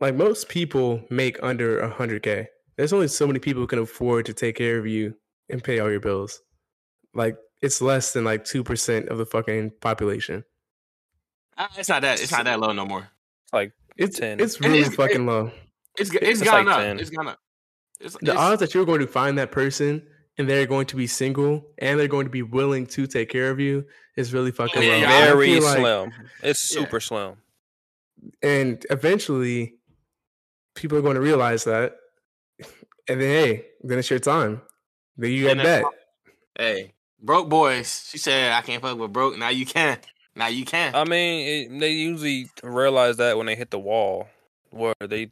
like most people make under a hundred k. There's only so many people who can afford to take care of you and pay all your bills. Like it's less than like two percent of the fucking population. Uh, It's not that. It's not that low no more. Like It's 10. it's really it's- fucking low. It's it's, It's gone like up. 10. It's gone up. It's, The it's- odds that you're going to find that person and they're going to be single and they're going to be willing to take care of you is really fucking Yeah, low. yeah, And I very feel like- slim. It's Yeah. super slim. and eventually people are going to realize that and then hey then it's your time then you And get that's bet hey, broke boys. She said I can't fuck with broke. Now you can. Now you can. I mean, it, they usually realize that when they hit the wall, where they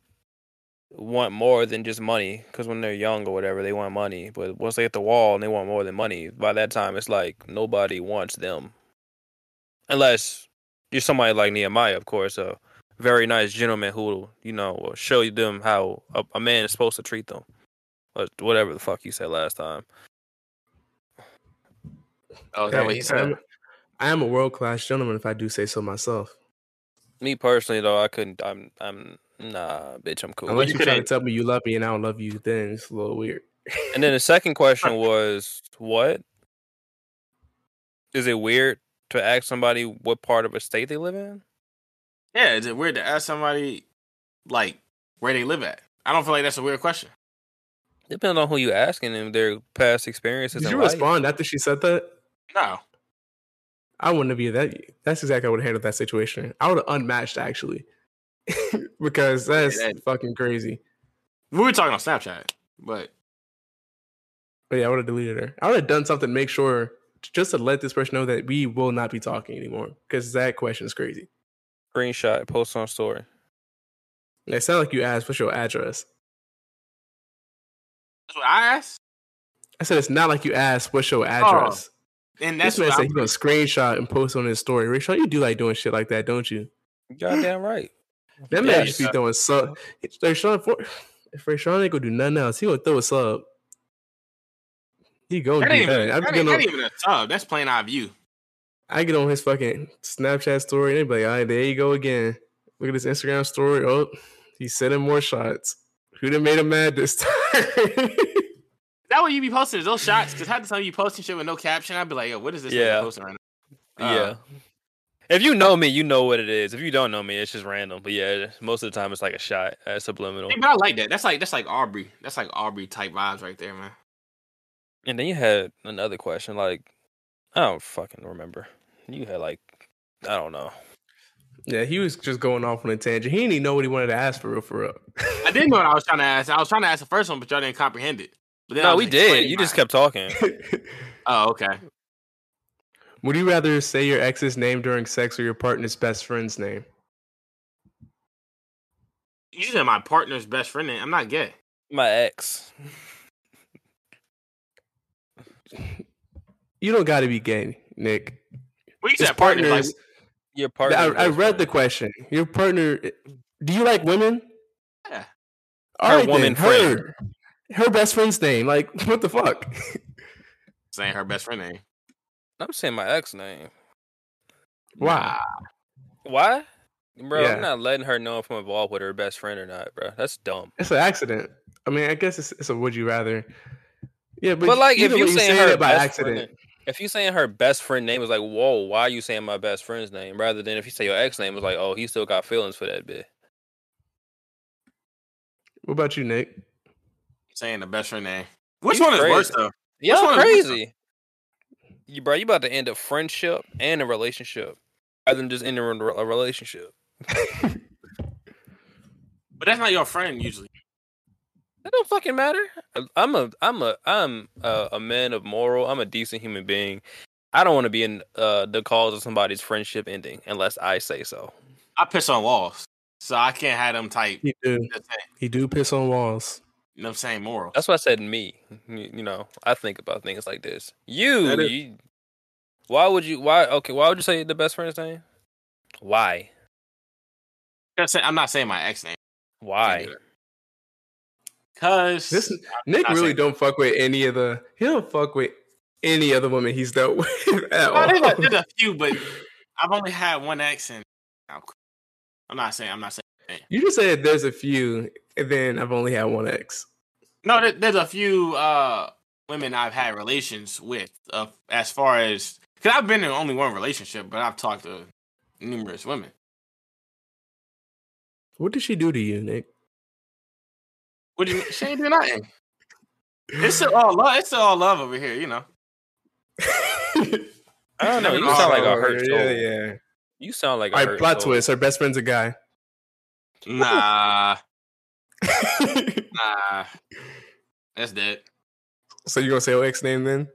want more than just money. Because when they're young or whatever, they want money. But once they hit the wall and they want more than money, by that time, it's like nobody wants them, unless you're somebody like Nehemiah, of course, a very nice gentleman who will, you know, will show them how a, a man is supposed to treat them, or whatever the fuck you said last time. oh, is that what Hey, you said? I'm, I am a world-class gentleman if i do say so myself Me personally, though, I couldn't. I'm. I'm. Nah, bitch. I'm cool. unless you you try to tell me you love me and i don't love you then it's a little weird And then the second question was, what? Is it weird to ask somebody what part of a state they live in? Yeah, is it weird to ask somebody like where they live at? I don't feel like that's a weird question. Depends on who you asking and their past experiences. did in you life. respond after she said that No. i wouldn't have been that that's exactly how i would have handled that situation i would have unmatched actually because that's that- fucking crazy We were talking on Snapchat, but But yeah, I would have deleted her. I would have done something to make sure, just to let this person know that we will not be talking anymore. Because that question is crazy. Screenshot, post on story. And it sounded like you asked, what's your address? that's what I asked. I said, it's not like you asked, what's your oh, address? And that's this man what said I'm he's going to screenshot and post on his story. Rayshawn, you do like doing shit like that, don't you? Goddamn right. That man Yeah, just be yeah. throwing sub. Rayshawn, for- if Rayshawn ain't going to do nothing else, he going to throw a sub. He going to That do ain't, that. even, I, that, be ain't, getting on, even a sub. That's plain eye view. I get on his fucking Snapchat story and they be like, all right, there you go again. Look at his Instagram story. Oh, he's sending more shots. Who done made him mad this time? Is that what you be posting? Is those shots? Because half the time you posting shit with no caption, I'd be like, yo, what is this Yeah. posting right now? Uh, yeah. If you know me, you know what it is. If you don't know me, it's just random. But yeah, most of the time it's like a shot, uh, subliminal. Hey, but I like that. That's like that's like Aubrey. That's like Aubrey type vibes right there, man. And then you had another question, like I don't fucking remember. You had like I don't know. yeah, he was just going off on a tangent. He didn't even know what he wanted to ask for real, for real. I didn't know what I was trying to ask. I was trying to ask the first one, but y'all didn't comprehend it. But then No, we did. explaining You just kept talking. Oh, okay. Would you rather say your ex's name during sex or your partner's best friend's name? You said my partner's best friend. name. I'm not gay. My ex. You don't got to be gay, Nick. Well, you said partners. Like. Your partner. I, I read the question. Your partner. Do you like women? yeah. All Her right, woman then, her, her best friend's name. Like, what the fuck? Saying her best friend name. I'm saying my ex name. Why? Why? Bro, Yeah. I'm not letting her know if I'm involved with her best friend or not, bro. That's dumb. It's an accident. I mean, I guess it's, it's a would you rather. Yeah, but, But, like, if you way, saying saying her it by best accident, friend- If you saying her best friend name is like, whoa, why are you saying my best friend's name? Rather than if you say your ex name was like, oh, he still got feelings for that bit. what about you, Nick? Saying the best friend name. Which You one is worse though? Y'all one is worse, crazy. You bro, you about to end a friendship and a relationship, rather than just ending a a relationship. But that's not your friend usually. That don't fucking matter. I'm a I'm a I'm a, a man of moral. I'm a decent human being. I don't want to be in uh, the cause of somebody's friendship ending unless I say so. I piss on walls, so I can't have them type. He do. He do piss on walls. You know what I'm saying? Moral. That's why I said me. You, you know, I think about things like this. You, That is- you, why would you? Why? Okay, why would you say the best friend's name? Why? I'm not saying my ex name. Why? Cause This Nick really don't fuck with any of the. He don't fuck with any other woman he's dealt with at Well, there's, a, all. there's a few, but I've only had one ex, and I'm, I'm not saying I'm not saying. You just said there's a few, and then I've only had one ex. No, there, there's a few uh, women I've had relations with. Uh, as far as because I've been in only one relationship, but I've talked to numerous women. What did she do to you, Nick? What do you mean? She ain't do nothing. It's all love. It's all love over here, you know. I don't know. You sound like a hurt soul. Yeah, yeah. You sound like a All right, hurt plot soul. twist. Her best friend's a guy. Nah, nah. That's dead. so you gonna say her ex name then?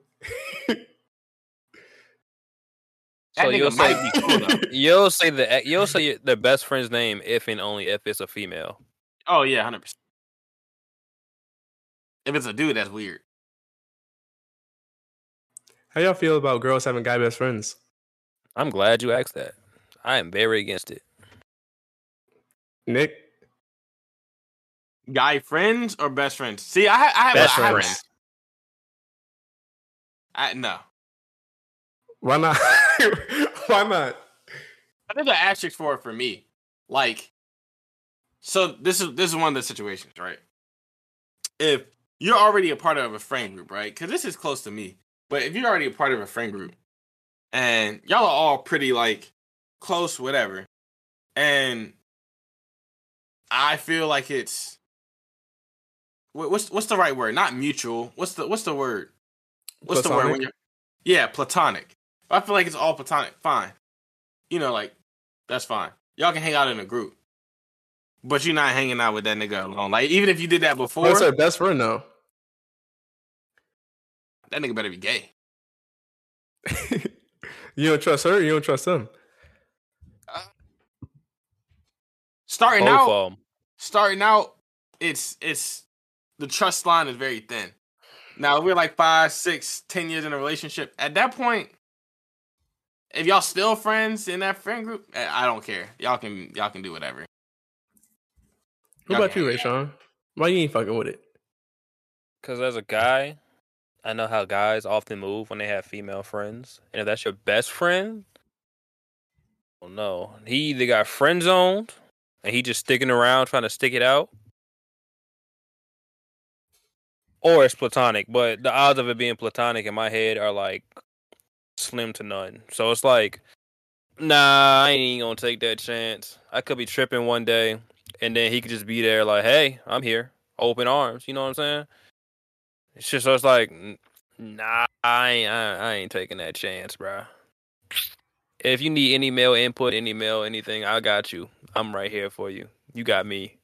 So you'll say cool you'll say the you'll say the best friend's name if and only if it's a female. Oh yeah, hundred percent. If it's a dude, that's weird. How y'all feel about girls having guy best friends? I'm glad you asked that. I am very against it. Nick, Guy friends or best friends? See, I, I have Best I friends. I no. why not? why not? I think the asterisk for it for me. Like, so this is this is one of the situations, right? If you're already a part of a friend group, right? Because this is close to me. But if you're already a part of a friend group, and y'all are all pretty like close, whatever, and I feel like it's what's what's the right word? Not mutual. What's the what's the word? What's the word when you're yeah, platonic. I feel like it's all platonic. Fine. You know, like, that's fine. Y'all can hang out in a group. But you're not hanging out with that nigga alone. Like, even if you did that before, That's her best friend though? that nigga better be gay. you don't trust her. You don't trust him. Starting Both out, of 'em. starting out, it's it's the trust line is very thin. Now if we're like five, six, ten years in a relationship. At that point, if y'all still friends in that friend group, eh, I don't care. Y'all can y'all can do whatever. What about you, hang Rayshawn? Why you ain't fucking with it? Because as a guy, I know how guys often move when they have female friends. And if that's your best friend, well, no. He either got friend zoned and he just sticking around trying to stick it out, or it's platonic. But the odds of it being platonic in my head are like slim to none. So it's like, nah, I ain't gonna take that chance. I could be tripping one day, and then he could just be there like, hey, I'm here, open arms. You know what I'm saying? It's just so it's like, nah, I ain't, I, I ain't taking that chance, bro. If you need any male input, any male anything, I got you. I'm right here for you. You got me.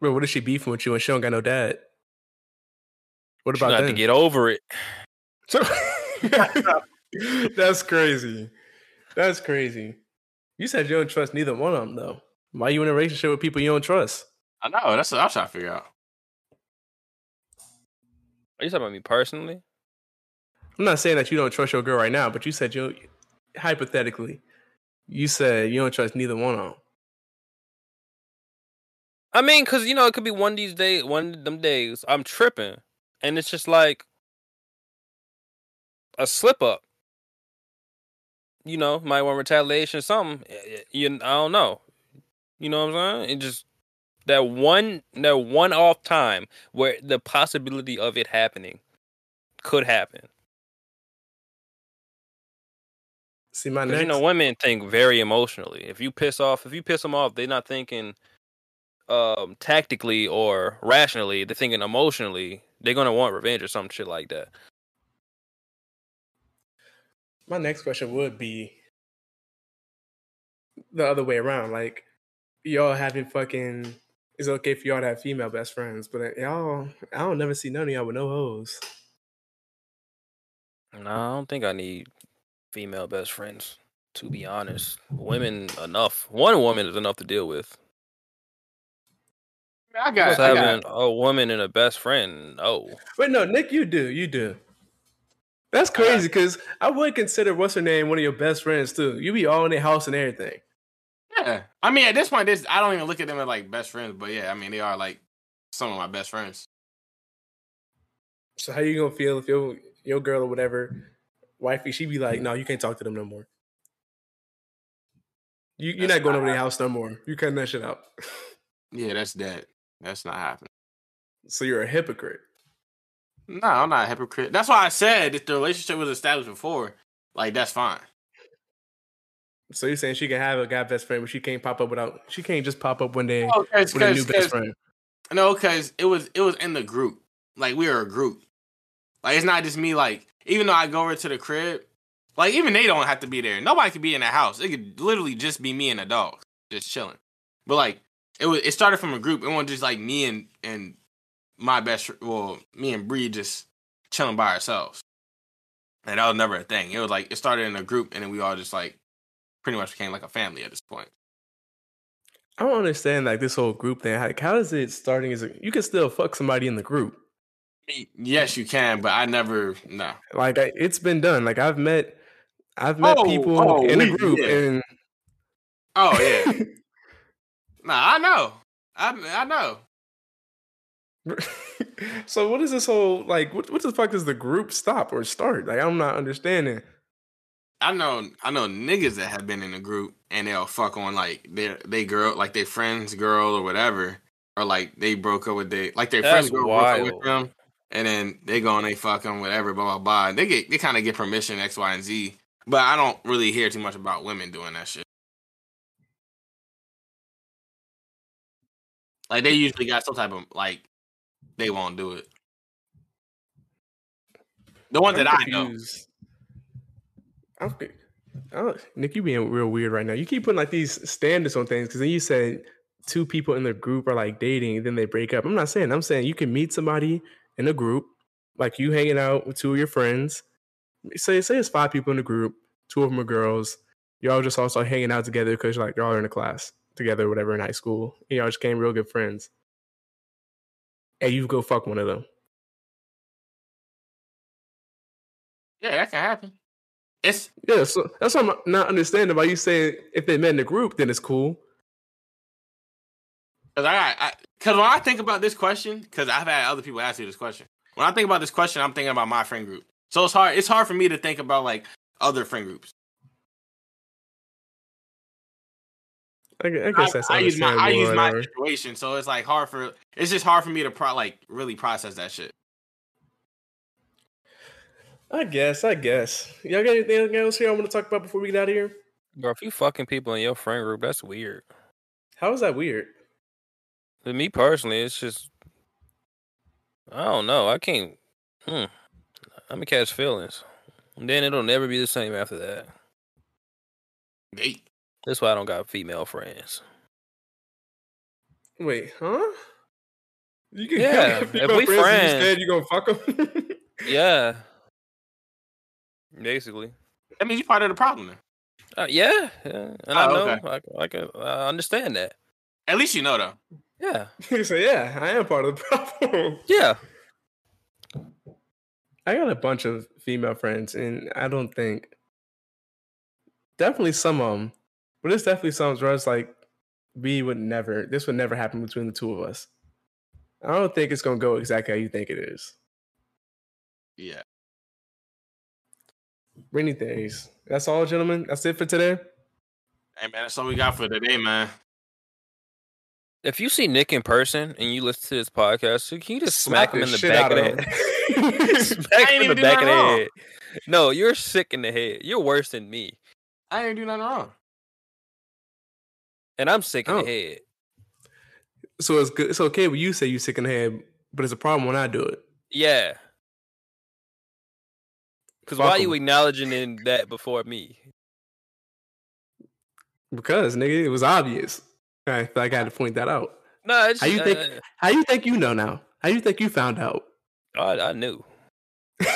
Bro, what is she beefing with you and she don't got no dad? What You about got that? to get over it. So that's crazy. That's crazy. You said you don't trust neither one of them though. Why you in a relationship with people you don't trust? I know, that's what I'm trying to figure out. Are you talking about me personally? I'm not saying that you don't trust your girl right now, but you said you hypothetically, you said you don't trust neither one of them. I mean, cause you know it could be one these days, one of them days I'm tripping, and it's just like a slip up. You know, might want retaliation or something. You, I don't know. You know what I'm saying? It just that one, that one off time where the possibility of it happening could happen. See my next. you know, women think very emotionally. If you piss off, if you piss them off, they're not thinking um tactically or rationally. They're thinking emotionally. They're gonna want revenge or some shit like that. my next question would be the other way around. Like, y'all having fucking. It's okay for y'all to have female best friends, but uh, y'all, I don't never see none of y'all with no hoes. No, I don't think I need female best friends. To be honest, women enough. One woman is enough to deal with. I got, Just I having got a woman and a best friend. Oh, Wait, no, Nick, you do, you do. That's crazy because I would consider what's her name one of your best friends too. You be all in their house and everything. yeah. I mean, at this point, this I don't even look at them as like best friends, but yeah, I mean, they are like some of my best friends. So how you gonna feel if your your girl or whatever wifey she be like, no, you can't talk to them no more. You you're That's not going not over their house no more. You cutting that shit out. Yeah, that's dead. That's not happening. so you're a hypocrite. No, I'm not a hypocrite. That's why I said if the relationship was established before, like that's fine. So you're saying she can have a guy best friend, but she can't pop up without. She can't just pop up one day Oh, with a new best friend. No, because it was it was in the group. Like we were a group. Like it's not just me. Like even though I go over to the crib, like even they don't have to be there. Nobody could be in the house. It could literally just be me and the dog just chilling. But like it was, it started from a group. It wasn't just like me and and my best. Well, me and Bree just chilling by ourselves. And that was never a thing. It was like it started in a group, and then we all just like pretty much became like a family at this point. I don't understand like this whole group thing. Like, how is it starting Is? You can still fuck somebody in the group. Yes, you can, but I never no. Like I, it's been done. Like I've met, I've met Oh, people oh, in a group, yeah. and Oh yeah. Nah, I know. I I know. so what is this whole like? What, what the fuck does the group stop or start? Like I'm not understanding. I know. I know niggas that have been in a group and they'll fuck on like their they girl, like their friend's girl or whatever, or like they broke up with they like their That's friend's girl broke up with them, and then they go and they fuck them, whatever, blah blah blah. They get they kind of get permission X Y and Z, but I don't really hear too much about women doing that shit. Like they usually got some type of like they won't do it. The ones I'm that I know. I'm, oh, Nick, you being real weird right now. You keep putting like these standards on things because then you said two people in the group are like dating, then they break up. I'm not saying. I'm saying you can meet somebody in a group, like you hanging out with two of your friends. Say say it's five people in the group, two of them are girls. Y'all just also hanging out together because like y'all are in a class together, or whatever, in high school. And y'all just became real good friends. And you go fuck one of them. Yeah, that can happen. It's Yeah, so that's what I'm not understanding about you saying if they met in a group, then it's cool. Cause I, I, cause when I think about this question, cause I've had other people ask me this question. When I think about this question, I'm thinking about my friend group. So it's hard. It's hard for me to think about like other friend groups. I, I I, guess that's I use my, I use my whatever. situation, so it's like hard for. It's just hard for me to pro, like really process that shit. I guess, I guess. Y'all got anything else here I want to talk about before we get out of here? bro, if you fucking people in your friend group, that's weird. How is that weird? To me personally, it's just I don't know. I can't. Hmm. I'm gonna catch feelings. And then it'll never be the same after that. Hey, That's why I don't got female friends. Wait, huh? You can Yeah, have if female we friends and friends- you said you gonna fuck them. Yeah. Basically. that means you're part of the problem. Then. Uh, yeah, yeah. And Oh, I know. okay. I, I can. I understand that. At least you know though. Yeah. you say, yeah, I am part of the problem. Yeah. I got a bunch of female friends, and I don't think definitely some of them, but there's definitely some where it's like we would never. This would never happen between the two of us. I don't think it's gonna go exactly how you think it is. Yeah. Rainy days. That's all, gentlemen. That's it for today. Hey man, that's all we got for today, man. If you see Nick in person and you listen to this podcast, can you just smack, him in the back of the head? smack I him ain't in the back of the nothing wrong. head. No, you're sick in the head. You're worse than me, I didn't do nothing wrong. and I'm sick in Oh. the head. so it's good. It's okay when you say you're sick in the head, but it's a problem when I do it. Yeah. Because why are you acknowledging in that before me? Because nigga, it was obvious. I feel like I had to point that out. No, it's, How you think- uh, How you think you know now? How you think you found out? I, I knew, but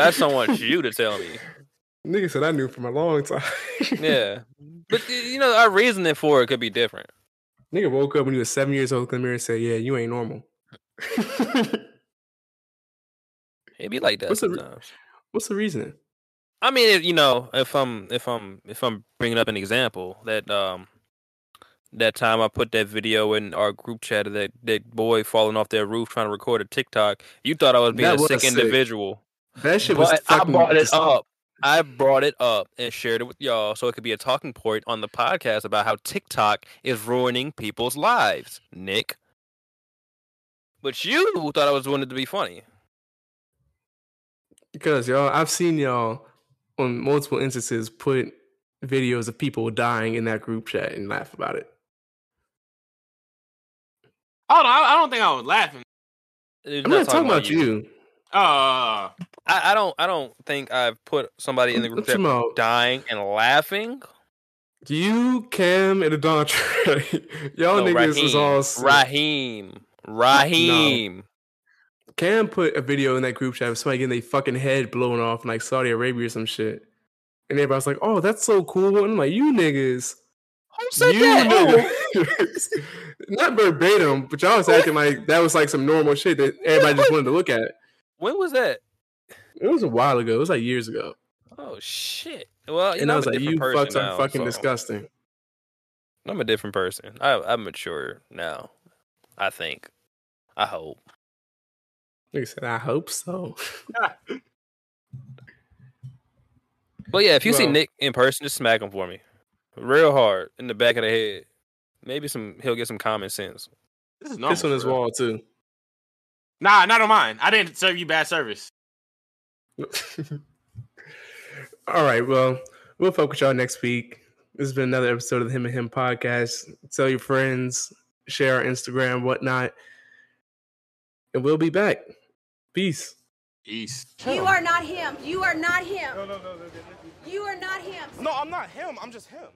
I don't want you to tell me. Nigga said I knew from a long time. Yeah, but you know our reasoning for it could be different. Nigga woke up when he was seven years old, in the mirror and said, "Yeah, you ain't normal." It'd be like that What's the re- sometimes. What's the reasoning? I mean, if, you know, if I'm if I'm if I'm bringing up an example that um that time I put that video in our group chat of that that boy falling off their roof trying to record a TikTok, you thought I was being That a was sick, sick. individual. That shit was. But I brought it up. I brought it up and shared it with y'all so it could be a talking point on the podcast about how TikTok is ruining people's lives, Nick. But you thought I was doing it to be funny. because y'all. I've seen y'all on multiple instances put videos of people dying in that group chat and laugh about it. Hold on, I, I don't think I was laughing. It's I'm not talking about you. Uh, I, I don't. I don't think I've put somebody in the group chat dying and laughing. you, Cam, and Adontre. y'all No, niggas is all. Raheem. Raheem. Cam put a video in that group chat of somebody getting their fucking head blown off in like Saudi Arabia or some shit. And everybody's like, oh, that's so cool. And I'm like, you niggas. Who said you that? niggas. Not verbatim, but y'all was acting like that was like some normal shit that everybody just wanted to look at. When was that? It was a while ago. It was like years ago. Oh shit. Well, you and know, I was like, you fucks are fucking so disgusting. I'm a different person. I, I'm mature now. I think. I hope. Nigga said, I hope so. But yeah, if you see Nick in person, just smack him for me, real hard in the back of the head. Maybe some he'll get some common sense. this is normal. Piss on his bro. wall, too. Nah, not on mine. I didn't serve you bad service. All right. Well, we'll fuck with y'all next week. This has been another episode of the Him and Him podcast. Tell your friends, share our Instagram, whatnot. And we'll be back. Peace. Peace. You are not him. You are not him. No, no, no, no. You are not him. No, I'm not him. I'm just him.